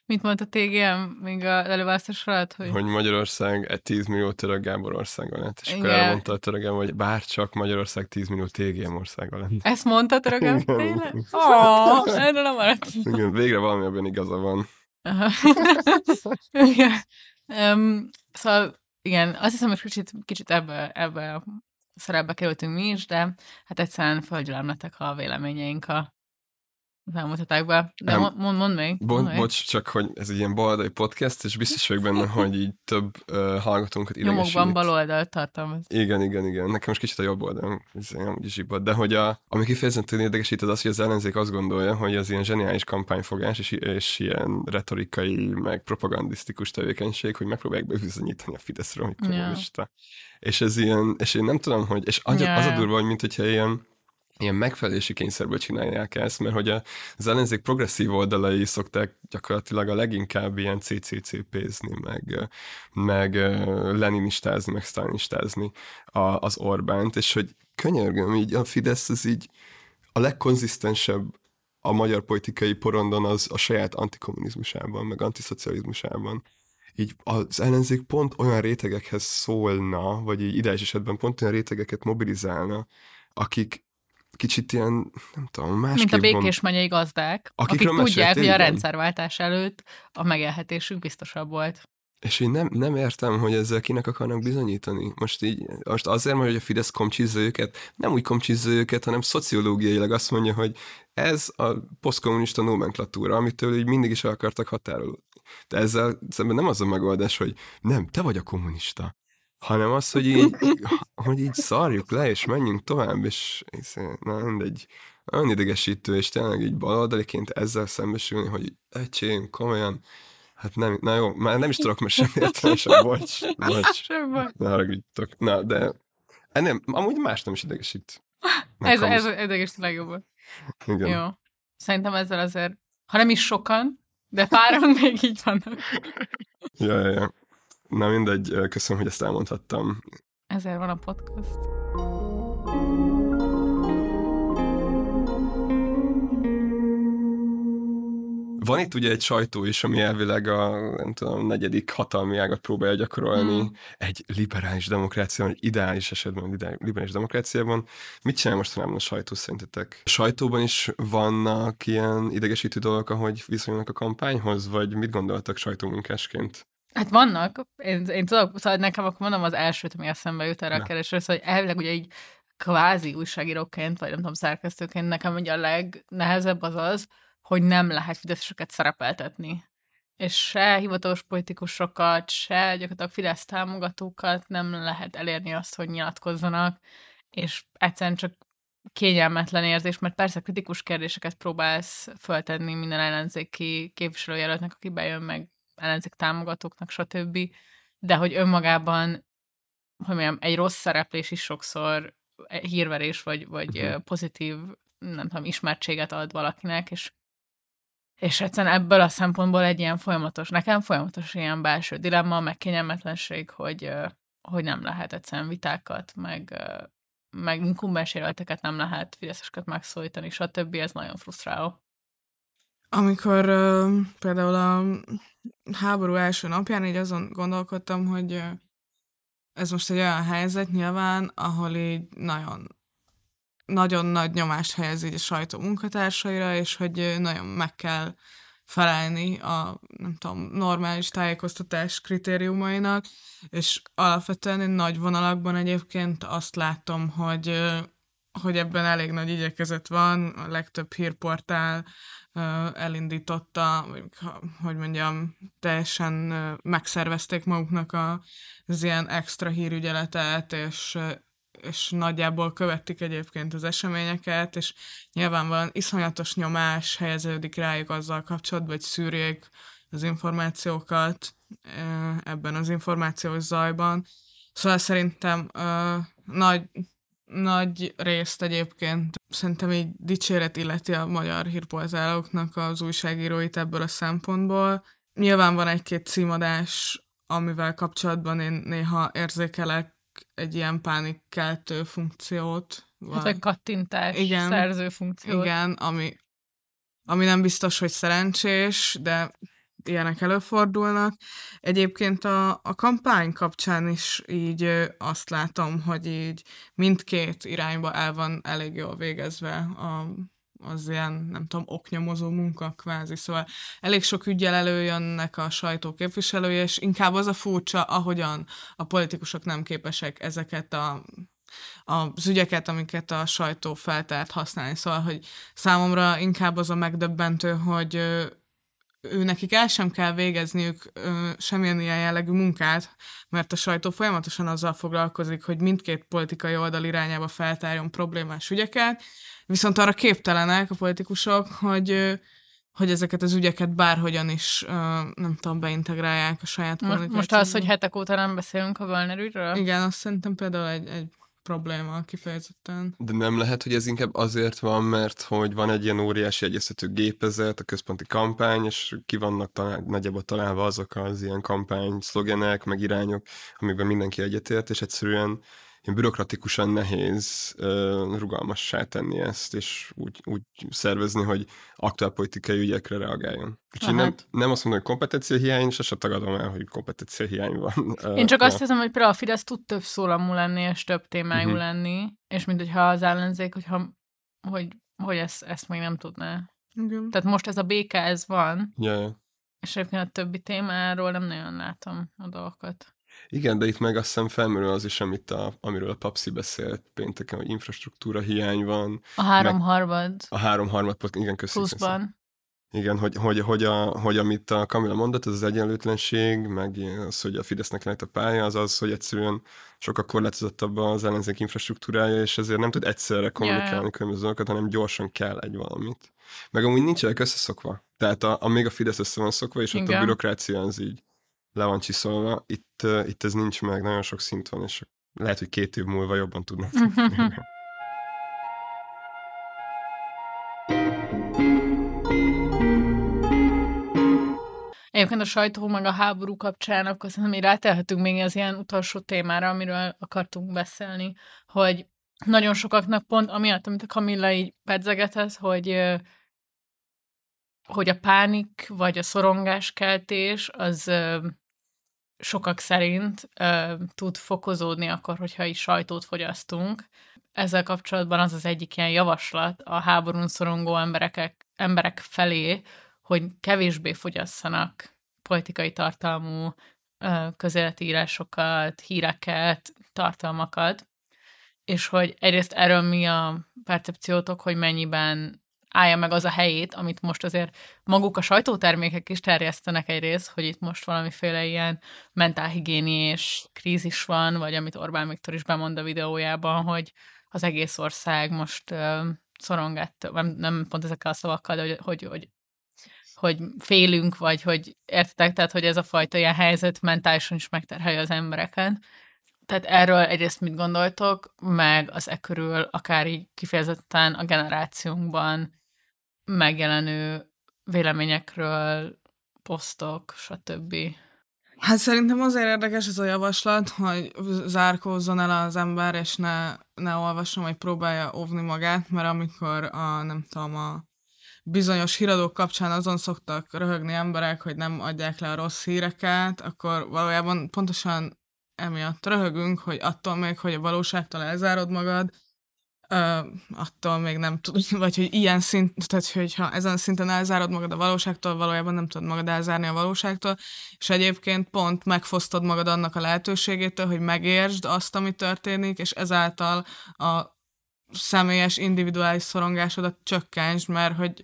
Mit mondta TGM még a előválasztás alatt? Hogy... hogy Magyarország egy 10 millió török Gábor országa lett. És Igen. akkor elmondta a török hogy bár csak Magyarország 10 millió TGM országa lett. Ezt mondta a török tényleg? Ó, erről nem maradt. Igen, végre valami abban igaza van. igen. Um, szóval igen, azt hiszem, hogy kicsit, kicsit ebbe, ebbe a szerepbe kerültünk mi is, de hát egyszerűen földgyülemletek a véleményeink a az elmúlt hetekben. De nem, mond, mondd még. Bo- mondd bocs, csak hogy ez egy ilyen baloldali podcast, és biztos vagyok benne, hogy így több uh, hallgatónkat idegesít. Nyomokban baloldal tartalmaz. Igen, igen, igen. Nekem most kicsit a jobb oldalon, ez amúgy zsibbad. De hogy a, ami kifejezetten idegesít, az az, hogy az ellenzék azt gondolja, hogy az ilyen zseniális kampányfogás, és, és ilyen retorikai, meg propagandisztikus tevékenység, hogy megpróbálják bebizonyítani a Fideszről, hogy kommunista. Yeah. És ez ilyen, és én nem tudom, hogy, és az, yeah. az a durva, hogy mint hogyha ilyen ilyen megfelelési kényszerből csinálják ezt, mert hogy az ellenzék progresszív oldalai szokták gyakorlatilag a leginkább ilyen CCCP-zni, meg, meg leninistázni, meg sztálinistázni az Orbánt, és hogy könyörgöm, így a Fidesz az így a legkonzisztensebb a magyar politikai porondon az a saját antikommunizmusában, meg antiszocializmusában. Így az ellenzék pont olyan rétegekhez szólna, vagy így ideális esetben pont olyan rétegeket mobilizálna, akik kicsit ilyen, nem tudom, másképp Mint a békés megyei gazdák, akik tudják, hogy a rendszerváltás előtt a megélhetésük biztosabb volt. És én nem, nem értem, hogy ezzel kinek akarnak bizonyítani. Most így, most azért, mert hogy a Fidesz komcsizza őket, nem úgy komcsizza őket, hanem szociológiailag azt mondja, hogy ez a posztkommunista nomenklatúra, amitől így mindig is el akartak határolódni. De ezzel szemben nem az a megoldás, hogy nem, te vagy a kommunista hanem az, hogy így, hogy így szarjuk le, és menjünk tovább, és, és na mindegy, nagyon idegesítő, és tényleg így baloldaliként ezzel szembesülni, hogy egység, komolyan, hát nem, na jó, már nem is tudok mert semmi értelmesen, bocs, bocs, ne haragudjatok, na, de ennél, amúgy más nem is idegesít. Ez, ez, ez idegesít legjobban. Igen. Jó. Szerintem ezzel azért, ha nem is sokan, de páran még így vannak. ja, ja, ja. Na mindegy, köszönöm, hogy ezt elmondhattam. Ezért van a podcast. Van itt ugye egy sajtó is, ami elvileg a nem tudom, negyedik hatalmi ágat próbálja gyakorolni mm. egy liberális demokráciában, egy ideális esetben egy liberális demokráciában. Mit csinál mostanában a sajtó szerintetek? A sajtóban is vannak ilyen idegesítő dolgok, ahogy viszonyulnak a kampányhoz, vagy mit gondoltak sajtómunkásként? Hát vannak, én, én tudok, szóval nekem akkor mondom az elsőt, ami eszembe jut erre a keresről, szóval hogy elvileg ugye így kvázi újságíróként, vagy nem tudom, szerkesztőként nekem ugye a legnehezebb az az, hogy nem lehet fideszeseket szerepeltetni. És se hivatalos politikusokat, se gyakorlatilag Fidesz támogatókat nem lehet elérni azt, hogy nyilatkozzanak, és egyszerűen csak kényelmetlen érzés, mert persze kritikus kérdéseket próbálsz föltenni minden ellenzéki képviselőjelöltnek, aki bejön meg ellenzék támogatóknak, stb. De hogy önmagában, hogy mondjam, egy rossz szereplés is sokszor hírverés, vagy, vagy uh-huh. pozitív, nem tudom, ismertséget ad valakinek, és és egyszerűen ebből a szempontból egy ilyen folyamatos, nekem folyamatos ilyen belső dilemma, meg kényelmetlenség, hogy, hogy nem lehet egyszerűen vitákat, meg, meg inkumbens nem lehet fideszeseket megszólítani, stb. Ez nagyon frusztráló. Amikor uh, például a háború első napján így azon gondolkodtam, hogy uh, ez most egy olyan helyzet nyilván, ahol így nagyon nagyon nagy nyomást helyez így a sajtó munkatársaira, és hogy nagyon meg kell felelni a, nem tudom, normális tájékoztatás kritériumainak, és alapvetően nagy vonalakban egyébként azt látom, hogy, hogy ebben elég nagy igyekezet van, a legtöbb hírportál elindította, hogy mondjam, teljesen megszervezték maguknak az ilyen extra hírügyeletet, és, és nagyjából követik egyébként az eseményeket, és nyilvánvalóan iszonyatos nyomás helyeződik rájuk azzal kapcsolatban, hogy szűrjék az információkat, ebben az információs zajban. Szóval szerintem nagy, nagy részt egyébként szerintem így dicséret illeti a magyar hírportáloknak az újságíróit ebből a szempontból. Nyilván van egy-két címadás, amivel kapcsolatban én néha érzékelek egy ilyen pánikkeltő funkciót. Hát, vagy kattintás, igen, szerző funkciót. Igen, ami, ami nem biztos, hogy szerencsés, de ilyenek előfordulnak. Egyébként a, a kampány kapcsán is így azt látom, hogy így mindkét irányba el van elég jól végezve a, az ilyen, nem tudom, oknyomozó munka kvázi, szóval elég sok ügyel előjönnek a sajtó képviselői, és inkább az a furcsa, ahogyan a politikusok nem képesek ezeket a az ügyeket, amiket a sajtó feltárt használni. Szóval, hogy számomra inkább az a megdöbbentő, hogy ő nekik el sem kell végezniük ö, semmilyen ilyen jellegű munkát, mert a sajtó folyamatosan azzal foglalkozik, hogy mindkét politikai oldal irányába feltárjon problémás ügyeket, viszont arra képtelenek a politikusok, hogy hogy ezeket az ügyeket bárhogyan is, uh, nem tudom, beintegrálják a saját Most, most az, hogy hetek óta nem beszélünk a Wallner ügyről? Igen, azt szerintem például egy, egy probléma kifejezetten. De nem lehet, hogy ez inkább azért van, mert hogy van egy ilyen óriási egyeztető gépezet, a központi kampány, és ki vannak talál, nagyjából találva azok az ilyen kampány szlogenek, meg irányok, amikben mindenki egyetért, és egyszerűen bürokratikusan nehéz rugalmassá tenni ezt, és úgy, úgy szervezni, hogy aktuál politikai ügyekre reagáljon. Úgyhogy nem, nem azt mondom, hogy kompetencia hiány, és se tagadom el, hogy kompetencia hiány van. Én csak ja. azt hiszem, hogy például a Fidesz tud több szólamú lenni, és több témájú uh-huh. lenni, és mint hogyha az ellenzék, hogyha, hogy, hogy ezt, ezt még nem tudná. Uh-huh. Tehát most ez a béke, ez van, yeah. és egyébként a többi témáról nem nagyon látom a dolgokat. Igen, de itt meg azt hiszem felmerül az is, amit a, amiről a Papsi beszélt pénteken, hogy infrastruktúra hiány van. A háromharmad. A háromharmad, igen, köszönöm. Pluszban. Igen, hogy, hogy, hogy, a, hogy amit a Kamila mondott, az az egyenlőtlenség, meg az, hogy a Fidesznek lehet a pálya, az az, hogy egyszerűen sokkal korlátozottabb az ellenzék infrastruktúrája, és ezért nem tud egyszerre kommunikálni yeah. különböző dolgokat, hanem gyorsan kell egy valamit. Meg amúgy nincsenek összeszokva. Tehát a, a még a Fidesz össze van szokva, és Igen. ott a bürokrácia az így le van csiszolva. Itt, uh, itt ez nincs meg, nagyon sok szint van, és lehet, hogy két év múlva jobban tudnak. Egyébként a sajtó meg a háború kapcsán, akkor szerintem mi rátelhetünk még az ilyen utolsó témára, amiről akartunk beszélni, hogy nagyon sokaknak pont amiatt, amit a Kamilla így pedzegetett, hogy hogy a pánik vagy a szorongáskeltés az sokak szerint ö, tud fokozódni akkor, hogyha is sajtót fogyasztunk. Ezzel kapcsolatban az az egyik ilyen javaslat a háborún szorongó emberek, emberek felé, hogy kevésbé fogyasszanak politikai tartalmú közéleti írásokat, híreket, tartalmakat, és hogy egyrészt erről mi a percepciótok, hogy mennyiben állja meg az a helyét, amit most azért maguk a sajtótermékek is terjesztenek egyrészt, hogy itt most valamiféle ilyen és krízis van, vagy amit Orbán Viktor is bemond a videójában, hogy az egész ország most uh, szorongett, nem, nem pont ezekkel a szavakkal, de hogy, hogy, hogy hogy félünk, vagy hogy értetek, tehát hogy ez a fajta ilyen helyzet mentálisan is megterhelje az embereket. Tehát erről egyrészt mit gondoltok, meg az e körül akár így kifejezetten a generációnkban megjelenő véleményekről, posztok, stb. Hát szerintem azért érdekes ez a javaslat, hogy zárkózzon el az ember, és ne, ne olvasson, vagy próbálja óvni magát, mert amikor a, nem tudom, a bizonyos híradók kapcsán azon szoktak röhögni emberek, hogy nem adják le a rossz híreket, akkor valójában pontosan emiatt röhögünk, hogy attól még, hogy a valóságtól elzárod magad, attól még nem tud, vagy hogy ilyen szint, tehát hogyha ezen szinten elzárod magad a valóságtól, valójában nem tudod magad elzárni a valóságtól, és egyébként pont megfosztod magad annak a lehetőségétől, hogy megértsd azt, ami történik, és ezáltal a személyes, individuális szorongásodat csökkentsd, mert hogy,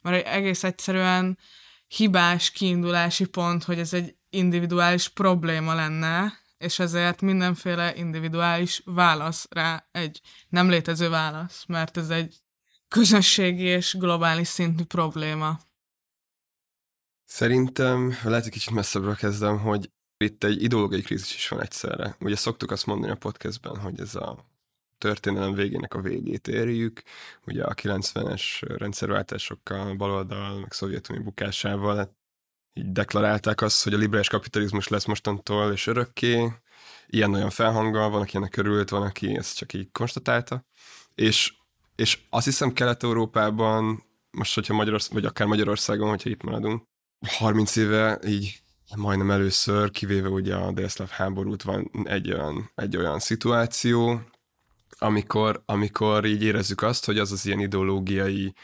mert egész egyszerűen hibás kiindulási pont, hogy ez egy individuális probléma lenne, és ezért mindenféle individuális válasz rá egy nem létező válasz, mert ez egy közösségi és globális szintű probléma. Szerintem, lehet, hogy kicsit messzebbről kezdem, hogy itt egy ideológiai krízis is van egyszerre. Ugye szoktuk azt mondani a podcastben, hogy ez a történelem végének a végét érjük. Ugye a 90-es rendszerváltásokkal, baloldal, meg Szovjetunió bukásával hát így deklarálták azt, hogy a liberális kapitalizmus lesz mostantól és örökké. Ilyen-olyan felhanggal, van, aki ennek örült, van, aki ezt csak így konstatálta. És, és azt hiszem Kelet-Európában, most, hogyha Magyarország, vagy akár Magyarországon, hogyha itt maradunk, 30 éve így majdnem először, kivéve ugye a délszláv háborút van egy olyan, egy olyan szituáció, amikor, amikor így érezzük azt, hogy az az ilyen ideológiai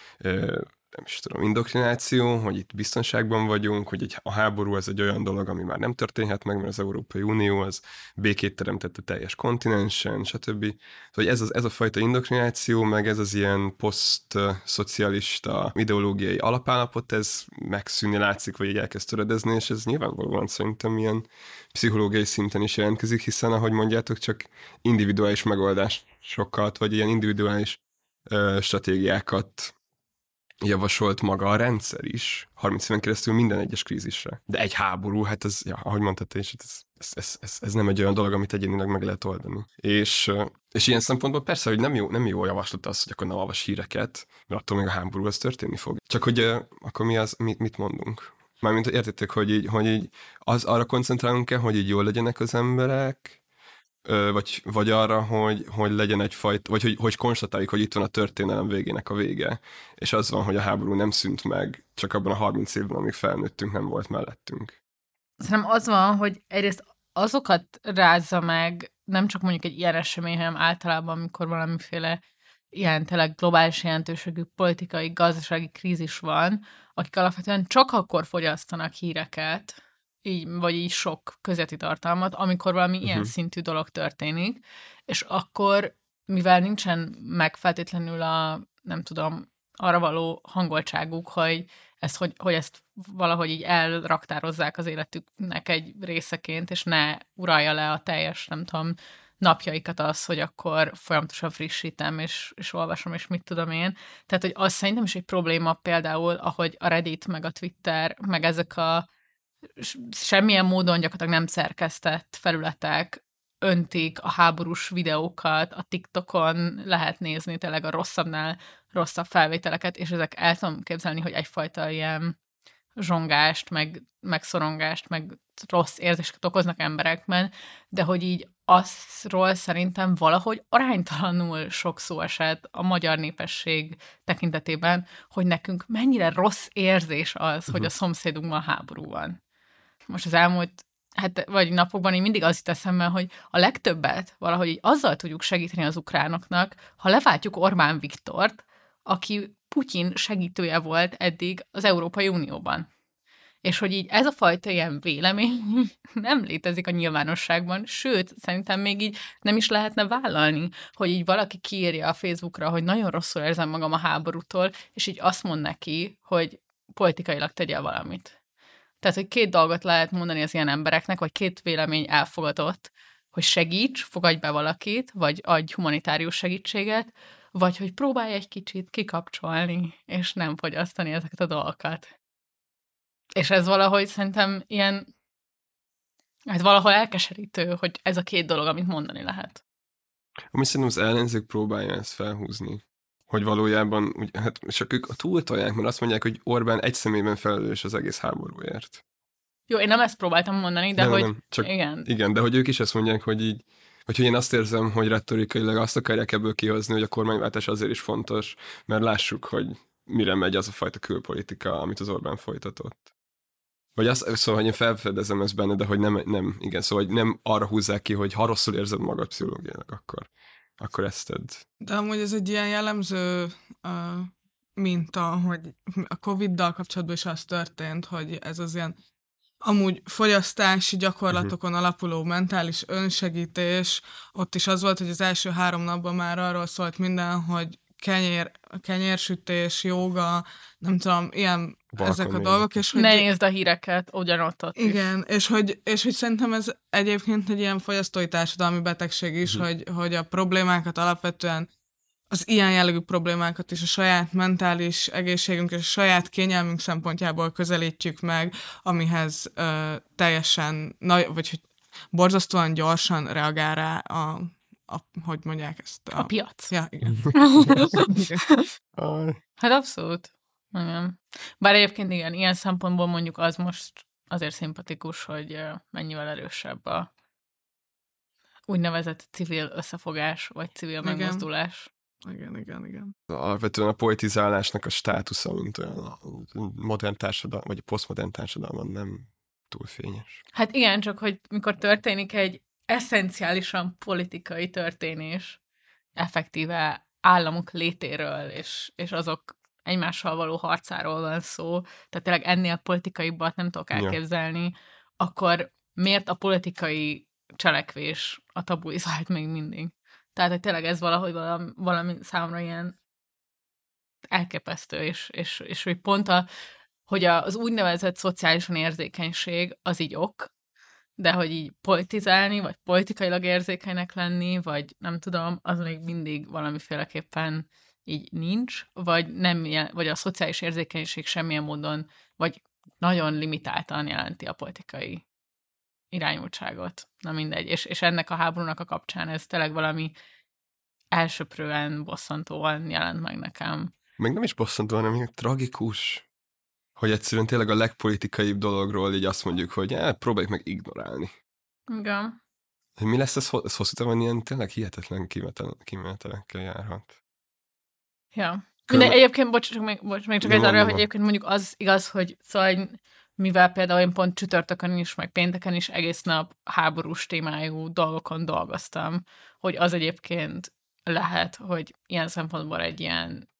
nem is tudom, indoktrináció, hogy itt biztonságban vagyunk, hogy egy, a háború az egy olyan dolog, ami már nem történhet meg, mert az Európai Unió az békét teremtett a teljes kontinensen, stb. Hogy ez, az, ez a fajta indoktrináció, meg ez az ilyen poszt-szocialista ideológiai alapállapot, ez megszűnni látszik, vagy így elkezd töredezni, és ez nyilvánvalóan szerintem ilyen pszichológiai szinten is jelentkezik, hiszen ahogy mondjátok, csak individuális megoldásokat, vagy ilyen individuális stratégiákat javasolt maga a rendszer is, 30 éven keresztül minden egyes krízisre. De egy háború, hát ez, ja, ahogy mondtad és ez, ez, ez, ez, ez, nem egy olyan dolog, amit egyénileg meg lehet oldani. És, és ilyen szempontból persze, hogy nem jó, nem jó javaslat az, hogy akkor ne olvas híreket, mert attól még a háború az történni fog. Csak hogy akkor mi az, mit, mit mondunk? Mármint értettek, hogy így, hogy így az arra koncentrálunk-e, hogy így jól legyenek az emberek, vagy, vagy arra, hogy, hogy legyen egyfajta, vagy hogy, hogy konstatáljuk, hogy itt van a történelem végének a vége, és az van, hogy a háború nem szűnt meg, csak abban a 30 évben, amíg felnőttünk, nem volt mellettünk. Szerintem az van, hogy egyrészt azokat rázza meg, nem csak mondjuk egy ilyen esemény, hanem általában, amikor valamiféle ilyen tényleg globális jelentőségű politikai, gazdasági krízis van, akik alapvetően csak akkor fogyasztanak híreket, így, vagy így sok közeti tartalmat, amikor valami uh-huh. ilyen szintű dolog történik, és akkor, mivel nincsen megfeltétlenül a, nem tudom, arra való hangoltságuk, hogy ezt, hogy, hogy ezt valahogy így elraktározzák az életüknek egy részeként, és ne uralja le a teljes, nem tudom, napjaikat az, hogy akkor folyamatosan frissítem, és, és olvasom, és mit tudom én. Tehát, hogy az szerintem is egy probléma például, ahogy a Reddit, meg a Twitter, meg ezek a semmilyen módon gyakorlatilag nem szerkesztett felületek öntik a háborús videókat, a TikTokon lehet nézni tényleg a rosszabbnál rosszabb felvételeket, és ezek el tudom képzelni, hogy egyfajta ilyen zsongást, meg, meg szorongást, meg rossz érzéseket okoznak emberekben, de hogy így azról szerintem valahogy aránytalanul sok szó esett a magyar népesség tekintetében, hogy nekünk mennyire rossz érzés az, uh-huh. hogy a szomszédunkban háború van most az elmúlt hát vagy napokban én mindig az jut eszembe, hogy a legtöbbet valahogy így azzal tudjuk segíteni az ukránoknak, ha leváltjuk Orbán Viktort, aki Putyin segítője volt eddig az Európai Unióban. És hogy így ez a fajta ilyen vélemény nem létezik a nyilvánosságban, sőt, szerintem még így nem is lehetne vállalni, hogy így valaki kiírja a Facebookra, hogy nagyon rosszul érzem magam a háborútól, és így azt mond neki, hogy politikailag tegye valamit. Tehát, hogy két dolgot lehet mondani az ilyen embereknek, vagy két vélemény elfogadott, hogy segíts, fogadj be valakit, vagy adj humanitárius segítséget, vagy hogy próbálj egy kicsit kikapcsolni, és nem fogyasztani ezeket a dolgokat. És ez valahogy szerintem ilyen, hát valahol elkeserítő, hogy ez a két dolog, amit mondani lehet. Ami szerintem az ellenzék próbálja ezt felhúzni hogy valójában, úgy, hát csak ők túltolják, mert azt mondják, hogy Orbán egy személyben felelős az egész háborúért. Jó, én nem ezt próbáltam mondani, de nem, hogy nem, csak igen. Igen, de hogy ők is ezt mondják, hogy így, vagy hogy én azt érzem, hogy retorikailag azt akarják ebből kihozni, hogy a kormányváltás azért is fontos, mert lássuk, hogy mire megy az a fajta külpolitika, amit az Orbán folytatott. Vagy azt, szóval, hogy én felfedezem ezt benne, de hogy nem, nem, igen, szóval hogy nem arra húzzák ki, hogy ha rosszul érzed magad pszichológiailag, akkor akkor ezt tedd. De amúgy ez egy ilyen jellemző uh, minta, hogy a Covid-dal kapcsolatban is az történt, hogy ez az ilyen amúgy fogyasztási gyakorlatokon uh-huh. alapuló mentális önsegítés, ott is az volt, hogy az első három napban már arról szólt minden, hogy kenyér, kenyérsütés, joga, nem tudom, ilyen Balkon ezek a dolgok. És hogy, ne nézd a híreket, ugyanott ott Igen, és hogy, és hogy szerintem ez egyébként egy ilyen fogyasztói társadalmi betegség is, uh-huh. hogy, hogy a problémákat alapvetően az ilyen jellegű problémákat is a saját mentális egészségünk és a saját kényelmünk szempontjából közelítjük meg, amihez ö, teljesen, nagy, vagy hogy borzasztóan gyorsan reagál rá a, a hogy mondják ezt? A piac. Ja, igen. Hát abszolút. Igen. Bár egyébként igen, ilyen szempontból mondjuk az most azért szimpatikus, hogy mennyivel erősebb a úgynevezett civil összefogás, vagy civil Igen. megmozdulás. Igen, igen, igen. Alapvetően a politizálásnak a státusza, mint olyan a modern társadalom, vagy a posztmodern társadalomban nem túl fényes. Hát igen, csak hogy mikor történik egy eszenciálisan politikai történés, effektíve államok létéről, és, és azok egymással való harcáról van szó, tehát tényleg ennél politikaibbat nem tudok Ja. elképzelni, akkor miért a politikai cselekvés a tabuizált még mindig? Tehát, hogy tényleg ez valahogy valami, valami számomra ilyen elképesztő, és, és, és hogy pont a, hogy az úgynevezett szociálisan érzékenység az így ok, de hogy így politizálni, vagy politikailag érzékenynek lenni, vagy nem tudom, az még mindig valamiféleképpen így nincs, vagy nem vagy a szociális érzékenység semmilyen módon, vagy nagyon limitáltan jelenti a politikai irányultságot. Na mindegy. És, és ennek a háborúnak a kapcsán ez tényleg valami elsöprően, bosszantóan jelent meg nekem. Meg nem is bosszantó, hanem tragikus, hogy egyszerűen tényleg a legpolitikaibb dologról így azt mondjuk, hogy eh, próbáljuk meg ignorálni. Igen. Hogy mi lesz ez, ez hosszú távon ilyen tényleg hihetetlen kimetel, kimenetelekkel járhat. Ja. Mindegy, egyébként, bocs, csak még, bocs, még csak egy arra, hogy egyébként mondjuk az igaz, hogy szóval, mivel például én pont csütörtökön is, meg pénteken is egész nap háborús témájú dolgokon dolgoztam, hogy az egyébként lehet, hogy ilyen szempontból egy ilyen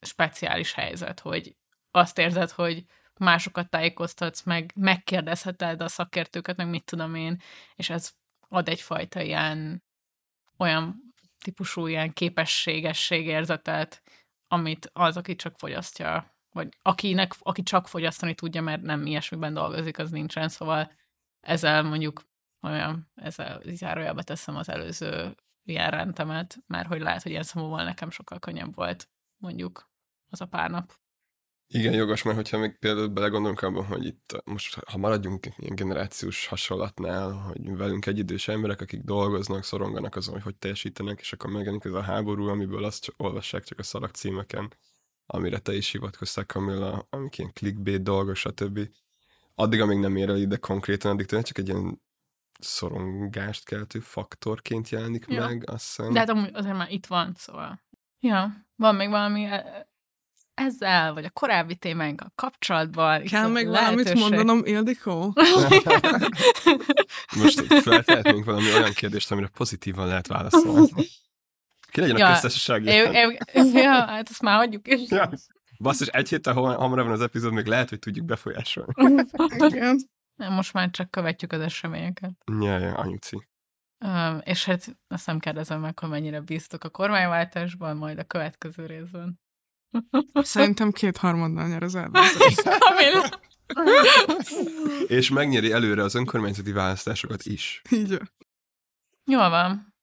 speciális helyzet, hogy azt érzed, hogy másokat tájékoztatsz, meg megkérdezheted a szakértőket, meg mit tudom én, és ez ad egyfajta ilyen olyan típusú ilyen képességességérzetet, amit az, aki csak fogyasztja, vagy akinek, aki csak fogyasztani tudja, mert nem ilyesmiben dolgozik, az nincsen, szóval ezzel mondjuk olyan, ezzel zárójelbe teszem az előző ilyen rendemet, mert hogy lehet, hogy ilyen szemúval nekem sokkal könnyebb volt, mondjuk az a pár nap. Igen, jogos, mert hogyha még például belegondolunk abban, hogy itt most, ha maradjunk ilyen generációs hasonlatnál, hogy velünk egyidős emberek, akik dolgoznak, szoronganak azon, hogy hogy teljesítenek, és akkor megjelenik ez a háború, amiből azt csak, olvassák csak a szarak címeken, amire te is hivatkoztál, Camilla, amik ilyen clickbait dolgok, stb. Addig, amíg nem ér el ide konkrétan, addig tényleg csak egy ilyen szorongást keltő faktorként jelenik Ja. meg, azt hiszem. De hát amúgy azért már itt van, szóval. Ja, van még valami e- ezzel, vagy a korábbi témáinkkal kapcsolatban. Kell még lehetőség. valamit mondanom, Ildikó? Most feltehetnénk valami olyan kérdést, amire pozitívan lehet válaszolni. Ki legyen Ja, a én, ja, hát azt már hagyjuk is. Ja. Basszus, egy héttel hol- hamarabb van az epizód, még lehet, hogy tudjuk befolyásolni. Igen. Nem, most már csak követjük az eseményeket. Ja, ja, anyuci. Um, és hát azt nem kérdezem meg, hogy mennyire bíztok a kormányváltásban, majd a következő részben. Szerintem kétharmaddal nyer az ellenzék. És megnyeri előre az önkormányzati választásokat is. Így van. Jól van.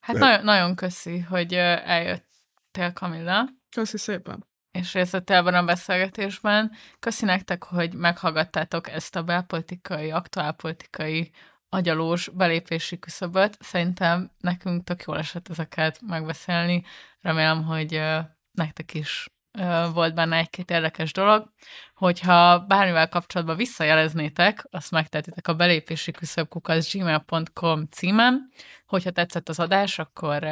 Hát nagyon, nagyon köszi, hogy eljöttél, Kamilla, Köszi szépen. és részt vettél ebben a beszélgetésben. Köszi nektek, hogy meghallgattátok ezt a belpolitikai, aktuálpolitikai agyalós belépési küszöböt. Szerintem nekünk tök jól esett ezeket megbeszélni. Remélem, hogy nektek is volt benne egy-két érdekes dolog. Hogyha bármivel kapcsolatban visszajeleznétek, azt megtehetitek a belépési küszöbkukac gmail.com címen. Hogyha tetszett az adás, akkor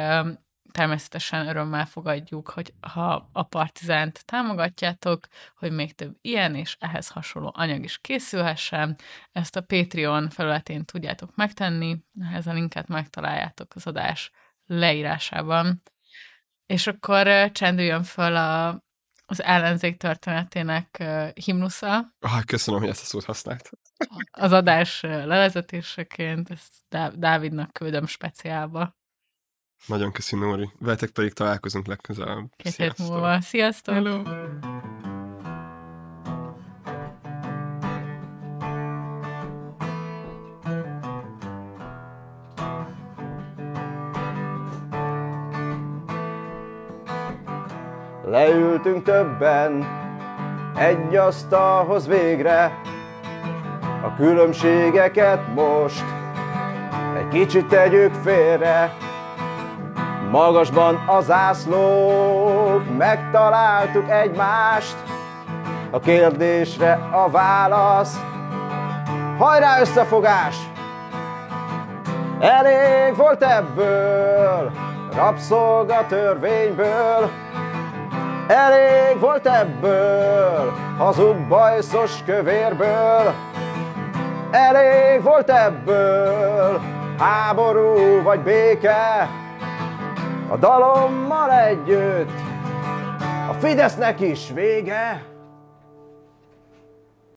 természetesen örömmel fogadjuk, hogy ha a Partizánt támogatjátok, hogy még több ilyen és ehhez hasonló anyag is készülhessen. Ezt a Patreon felületén tudjátok megtenni, ehhez a linket megtaláljátok az adás leírásában. És akkor csendüljön föl a, az ellenzék történetének himnusza, Ah, köszönöm, hogy ezt a szót használt. az adás levezetéseként, ezt Dá- Dávidnak küldöm speciálba. Nagyon köszi, Nóri. Veletek pedig találkozunk legközelebb. Két hét Sziasztok. múlva. Sziasztok! Hello. Leültünk többen egy asztalhoz végre. A különbségeket most egy kicsit tegyük félre. Magasban a zászlók, megtaláltuk egymást. A kérdésre a válasz, hajrá összefogás! Elég volt ebből, rabszolga törvényből, Elég volt ebből, hazug bajszos kövérből, Elég volt ebből, háború vagy béke, a dalommal együtt, a Fidesznek is vége.